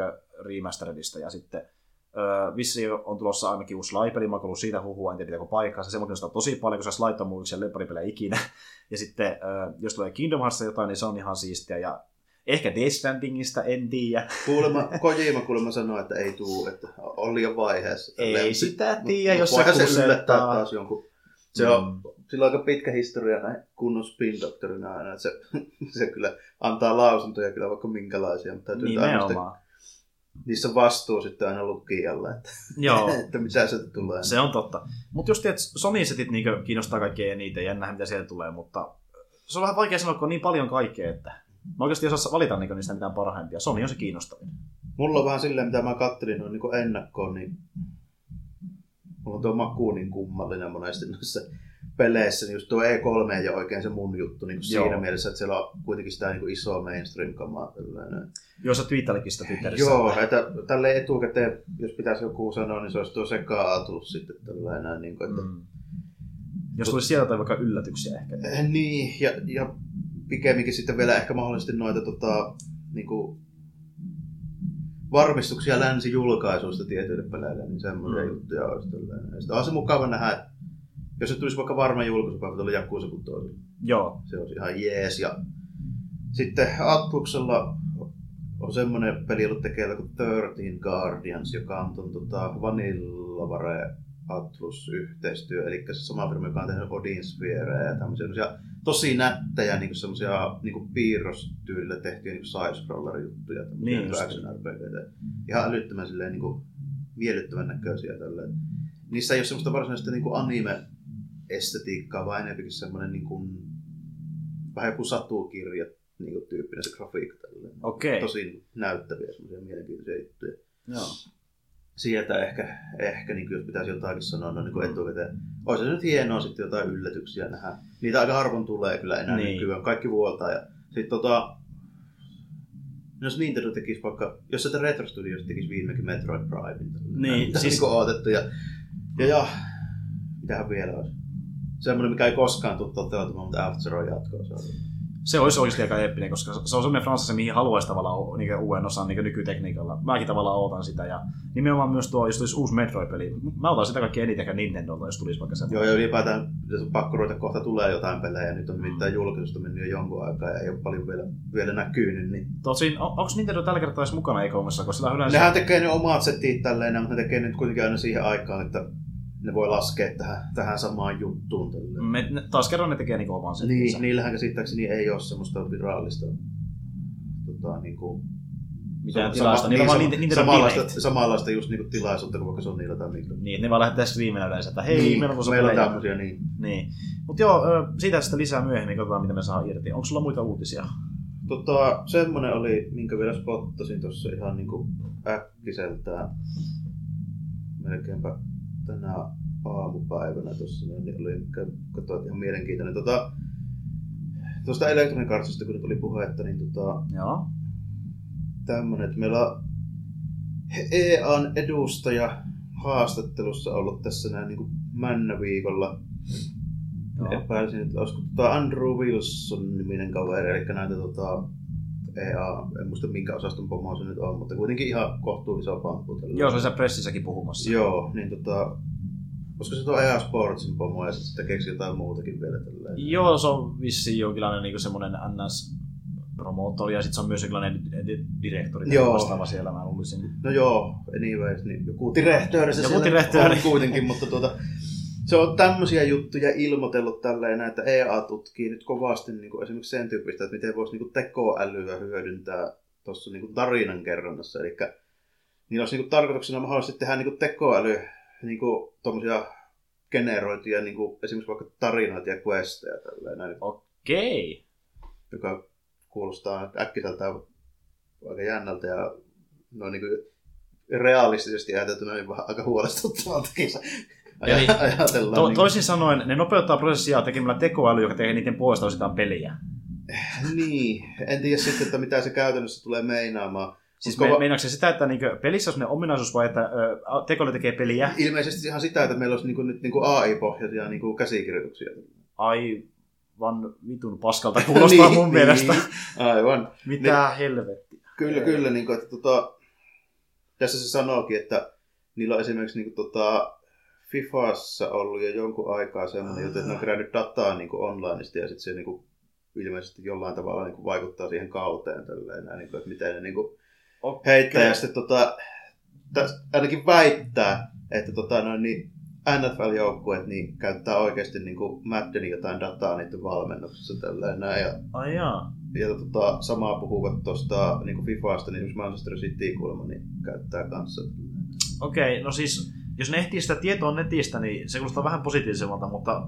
remasteredista, ja sitten Öö, vissi on tulossa ainakin uusi laipeli, mä oon siitä huhua, en tiedä pitääkö paikkaansa. Se on tosi paljon, kun se laittaa mulle lepparipelejä ikinä. <laughs> Ja sitten, öö, jos tulee Kingdom Hearts jotain, niin se on ihan siistiä. Ja ehkä Death Strandingista, en tiedä. Kuulemma, <laughs> Kojima kuulemma sanoi, että ei tuu, että on liian vaiheessa. Ei Lempi. sitä tiedä, jos se kusettaa. taas jonkun. Se on, mm. sillä on aika pitkä historia näin kunnon spin doctorina aina, että se, <laughs> se kyllä antaa lausuntoja kyllä vaikka minkälaisia, mutta täytyy Nimenomaan niissä on vastuu sitten aina lukijalle, että, <laughs> Joo. että mitä se tulee. Se on totta. Mutta just että Sony-setit niin kiinnostaa kaikkea eniten, jännä mitä sieltä tulee, mutta se on vähän vaikea sanoa, kun on niin paljon kaikkea, että mä oikeasti osaa valita niin niistä mitään parhaimpia. Sony on se kiinnostavin. Mulla on vähän silleen, mitä mä kattelin noin niin ennakkoon, niin mulla on tuo maku niin kummallinen monesti noissa peleissä, niin just tuo E3 ei ole oikein se mun juttu niin kuin siinä mielessä, että siellä on kuitenkin sitä niin kuin isoa mainstream-kamaa. Joo, sä twiittailikin sitä Twitterissä. Joo, että tälle etukäteen, jos pitäisi joku sanoa, niin se olisi tuo Sega Atlus sitten tällainen. Niin kuin, että... mm. Jos tulisi sieltä vaikka yllätyksiä ehkä. Eh, niin, ja, ja pikemminkin sitten vielä ehkä mahdollisesti noita tota, niin kuin, varmistuksia länsijulkaisuista tietyille peleille, niin semmoisia mm. juttuja olisi tällainen. Sitten on se mukava nähdä, jos se tulisi vaikka varma julkaisupäivä tuolla Jakuusa Joo. Se olisi ihan jees. Ja sitten Atluksella on semmoinen peli ollut tekeillä kuin 13 Guardians, joka on tuon tota, Vanillavare Atlus-yhteistyö, eli se sama firma, joka on tehnyt Odin Sphere ja tämmöisiä tosi nättejä niin semmoisia niin piirrostyylillä tehtyjä niin side-scroller-juttuja, niin, action RPGtä. Ihan älyttömän silleen, niin kuin, miellyttävän näköisiä. Tälleen. Niissä ei ole semmoista varsinaista niin anime estetiikkaa, vaan enemmänkin semmoinen niin kuin, vähän joku satukirja niin kuin tyyppinen se grafiikka. Tälleen. Okay. Tosi näyttäviä semmoisia mielenkiintoisia juttuja. Joo. Sieltä ehkä, ehkä niin kuin, jos pitäisi jotakin sanoa no, niin kuin etukäteen. Olisi se nyt hienoa sitten jotain yllätyksiä nähdä. Niitä aika harvoin tulee kyllä enää niin. nykyään. Kaikki vuotaa. Ja sitten tota, jos Nintendo tekisi vaikka, jos se Retro Studios tekisi viimekin Metroid Prime, niin, siis... niin odotettu. Ja, ja, ja mitähän vielä olisi? semmoinen, mikä ei koskaan tule toteutumaan, mutta After on jatkoa se olisi oikeasti aika eeppinen, koska se on semmoinen franssissa, mihin haluaisi tavallaan niin uuden osan niin nykytekniikalla. Mäkin tavallaan ootan sitä. Ja nimenomaan myös tuo, jos tulisi uusi Metroid-peli. Mä otan sitä kaikki eniten ehkä Nintendolta, jos tulisi vaikka semmoinen. Joo, ja ylipäätään, jos on pakko ruveta, kohta tulee jotain pelejä. Nyt on nimittäin julkaisusta mennyt jo jonkun aikaa ja ei ole paljon vielä, vielä näkynyt. Niin... Tosin, on, onko Nintendo tällä kertaa edes mukana e koska sillä yleensä... Nehän tekee ne omat setit tälleen, mutta ne tekee nyt kuitenkin aina siihen aikaan, että ne voi laskea tähän, tähän samaan juttuun. Me, ne, taas kerran ne tekee niin oman sen. Niin, niillähän käsittääkseni ei ole semmoista virallista tota, niin kuin, mitään tilasta. Niin, sama, niin, niitä, samanlaista, samanlaista just niin kuin tilaisuutta kuin vaikka Sonylla tai mikä. Niin, ne vaan lähettää streaminä yleensä, että hei, niin, meillä on, meillä on tämmöisiä, niin. niin. Mutta joo, siitä sitten lisää myöhemmin, katsotaan mitä me saa irti. Onko sulla muita uutisia? Tota, semmonen oli, minkä vielä spottasin tuossa ihan niin kuin äkkiseltään. Melkeinpä tänä aamupäivänä tuossa, niin oli, katsoin, ihan mielenkiintoinen. Tota, tuosta Electronic Artsista, kun tuli puhetta, niin tota, Joo. tämmönen, että meillä on EAN edustaja haastattelussa ollut tässä näin niin männäviikolla. Joo. Epäilisin, että olisiko tota Andrew Wilson niminen kaveri, eli näitä tota, EA, en muista minkä osaston pomoa se nyt on, mutta kuitenkin ihan kohtuu iso pamppu. tällä. Joo, se on siellä pressissäkin puhumassa. Joo, niin tota, koska se on EA Sportsin pomo ja sitten keksi jotain muutakin vielä tälleen. Joo, se on vissiin jonkinlainen niin semmoinen NS promoottori ja sitten se on myös jonkinlainen di- di- direktori tai Joo. vastaava siellä, mä luulisin. No joo, anyways, niin joku direhtööri se Joku siellä direhtööri. on kuitenkin, mutta tuota, se on tämmöisiä juttuja ilmoitellut tälleen, että EA tutkii nyt kovasti niin kuin esimerkiksi sen tyyppistä, että miten voisi niin kuin tekoälyä hyödyntää tuossa niin kuin tarinan kerronnassa. Eli niillä olisi niin kuin tarkoituksena mahdollisesti tehdä niin kuin tekoäly niin kuin tommosia generoituja niin kuin esimerkiksi vaikka tarinoita ja questeja tälleen, Okei. joka kuulostaa äkkiseltään aika jännältä ja no niin kuin realistisesti ajateltuna niin aika huolestuttavaltakin Eli. <laughs> To- niin toisin sanoen, ne nopeuttaa prosessia tekemällä tekoäly, joka tekee niiden puolesta osittain peliä. Niin, en tiedä sitten, että mitä se käytännössä tulee meinaamaan. Siis Mut me, se sitä, että niinku pelissä on sellainen ominaisuus vai että ö, tekoäly tekee peliä? Ilmeisesti ihan sitä, että meillä olisi niinku, nyt niinku AI-pohjaisia niinku käsikirjoituksia. Aivan vitun paskalta kuulostaa <laughs> Niin, mun mielestä. niin. Aivan. Mitä helvettiä. Kyllä, kyllä. Niin kuin, että, tota, tässä se sanookin, että niillä on esimerkiksi niin kuin, tota, Fifassa ollut jo jonkun aikaa semmoinen että ne on kerännyt dataa niin kuin onlineista ja sitten se niin kuin, ilmeisesti jollain tavalla niin kuin, vaikuttaa siihen kauteen. Tälleen, näin, niin kuin, että miten ne niin kuin, Okei. heittää ja sitten tota, täs, ainakin väittää, että tota, noin, niin NFL-joukkueet niin käyttää oikeasti niin kuin Maddenin jotain dataa niiden valmennuksessa tälleen näin. Ja Ai jaa. ja tota, samaa puhuvat tuosta niin Fifasta, niin esimerkiksi Manchester City kuulemma niin käyttää kanssa. Okei, no siis jos ne ehtii sitä tietoa netistä, niin se kuulostaa vähän positiivisemmalta, mutta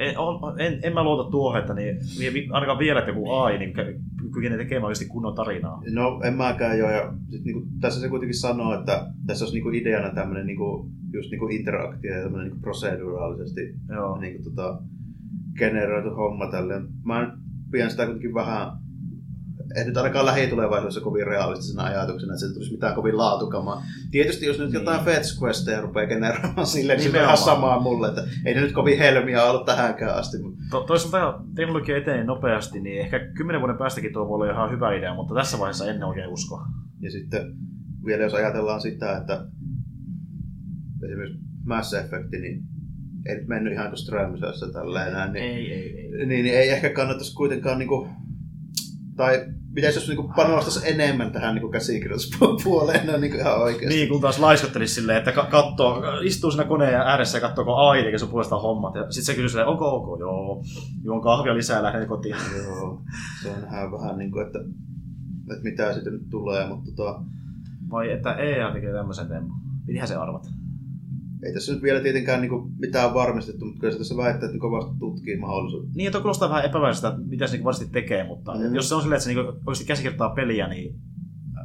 en, on, en, en mä luota tuohon, että niin, vi- ainakaan vielä, että joku AI niin ky- kykenee tekemään oikeasti kunnon tarinaa. No en mäkään jo, ja sit, niin kuin, tässä se kuitenkin sanoo, että tässä olisi niin kuin ideana tämmöinen niin kuin, just niin kuin interaktio ja tämmöinen niin kuin proceduraalisesti Joo. niin kuin, tota, generoitu homma tälleen. Mä pidän sitä kuitenkin vähän, ei nyt ainakaan lähitulevaisuudessa kovin realistisena ajatuksena, että se tulisi mitään kovin laatukamaa. Tietysti jos nyt Niin. jotain fetch questeja rupeaa generoimaan <laughs> silleen, niin se on ihan samaa mulle, että ei ne nyt kovin helmiä ollut tähänkään asti. To, toisaalta teknologia etenee nopeasti, niin ehkä kymmenen vuoden päästäkin tuo voi olla ihan hyvä idea, mutta tässä vaiheessa en oikein usko. Ja sitten vielä jos ajatellaan sitä, että esimerkiksi Mass Effect, niin ei nyt mennyt ihan kuin Strömsössä tälleen näin, niin, Ei, ei, ei. niin, niin, ei ehkä kannattaisi kuitenkaan niinku, tai pitäisi jos niinku panostaisi enemmän tähän niinku käsikirjoituspuoleen no, niinku ihan oikeasti. Niin, kun taas laiskottelisi silleen, että ka- katsoo, istuu siinä koneen ääressä ja katsoo, kun AI tekee sun puolesta hommat. Ja sitten se kysyy silleen, onko ok? Joo. Juon kahvia lisää ja lähden kotiin. <laughs> Joo, se on vähän, vähän niin kuin, että, että mitä sitten nyt tulee, mutta tota, Vai että EA tekee tämmöisen tempun. Pitihän se arvata. Ei tässä nyt vielä tietenkään niin kuin mitään varmistettu, mutta kyllä se tässä väittää, että kovasti tutkii mahdollisuutta. Niin, että kuulostaa vähän epäväisestä, että mitä se niinku varsinaisesti tekee, mutta Mm. jos se on silleen, että se niinku oikeasti käsikirjoittaa peliä, niin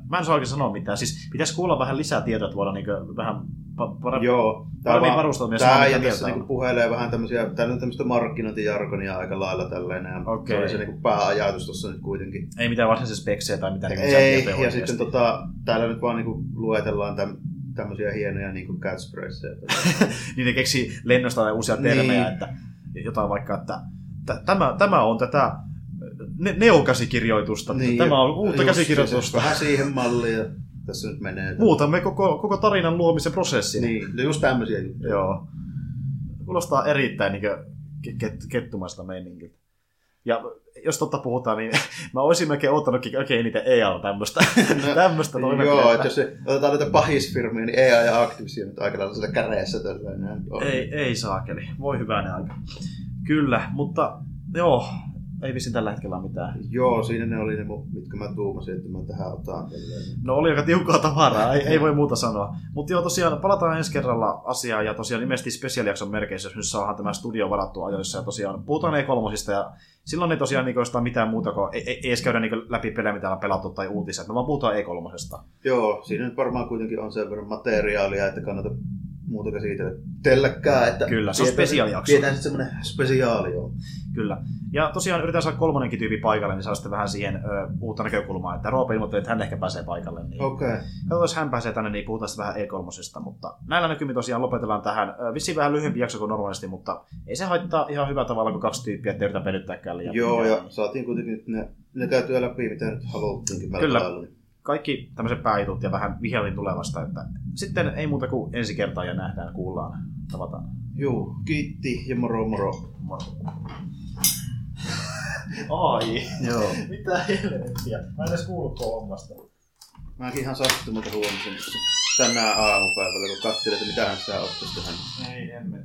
mä en saa oikein sanoa mitään. Siis pitäisi kuulla vähän lisää tietoa, että voidaan niinku vähän pa- para- Joo, paremmin varustautua ja Tämä mitä tässä niinku puhelee vähän tämmöisiä, täällä on tämmöistä markkinointijargonia aika lailla tälleen. ja Okei. Se oli se niinku pääajatus tuossa nyt kuitenkin. Ei mitään varsinaisia speksejä tai mitään niinku Ei, ja oikeasti. sitten tota, täällä nyt vaan niinku luetellaan täm, tämmöisiä hienoja niinku catchphraseja. <laughs> niin ne keksii lennosta tai uusia termejä, Niin. että jotain vaikka, että tämä, tämä on tätä ne- neokäsikirjoitusta, niin, tämä on uutta just käsikirjoitusta. Vähän siihen malliin ja tässä nyt menee. Muutamme koko, koko tarinan luomisen prosessin. Niin, no just tämmöisiä juttuja. Joo. Kuulostaa erittäin niin ket, kettumaista meiningiltä. Ja jos totta puhutaan, niin <laughs> mä olisin melkein odottanutkin oikein eniten EA tämmöistä, <laughs> tämmöistä Joo, että jos otetaan näitä pahisfirmoja, niin EA ja Activision nyt aika lailla siellä käreessä tällainen. Ei, ei saakeli. Voi hyvänen aika. Kyllä, mutta joo, ei vissiin tällä hetkellä mitään. Joo, siinä ne oli ne, mitkä mä tuumasin, että mä tähän otan. No oli aika tiukkaa tavaraa, ei, ei voi muuta sanoa. Mutta joo, tosiaan palataan ensi kerralla asiaan ja tosiaan ilmeisesti spesiaalijakson merkeissä, jos nyt saadaan tämä studio varattua ajoissa ja tosiaan puhutaan E3 ja silloin ei tosiaan niin sitä mitään muuta kuin ei, ei, ei edes käydä niin läpi pelejä, mitä on pelattu tai uutisia, me vaan puhutaan E3. Joo, siinä nyt varmaan kuitenkin on sen verran materiaalia, että kannata muuta käsitelläkään. Että Kyllä, se on spesiaalijakso. Pidetään sitten semmoinen spesiaali, joo. Kyllä. Ja tosiaan yritän saada kolmonenkin tyyppi paikalle, niin saa sitten vähän siihen ö, uutta näkökulmaa. Että Roope ilmoitteli, että hän ehkä pääsee paikalle. Niin Okei. Okay. Katsotaan, jos hän pääsee tänne, niin puhutaan sitten vähän E3. Mutta näillä näkymin tosiaan lopetellaan tähän. Ö, Vissiin vähän lyhyempi jakso kuin normaalisti, mutta ei se haittaa ihan hyvä tavalla, kun kaksi tyyppiä, ettei yritä venyttääkään liian Joo, pitkään. ja saatiin kuitenkin ne, ne käytyä läpi, mitä nyt haluttiinkin Kyllä. niin- Kaikki tämmöiset pääjutut ja vähän vihelin tulevasta. Että sitten ei muuta kuin ensi kertaa ja nähdään, kuullaan, tavataan. Juu, kiitti ja moro moro. Ai, Joo. mitä helvettiä. Mä en edes kuullut hommasta. Mäkin ihan sattumalta huomasin tänään aamupäivällä, kun katselin, että mitähän sitä ottaisi tähän. Ei, emme.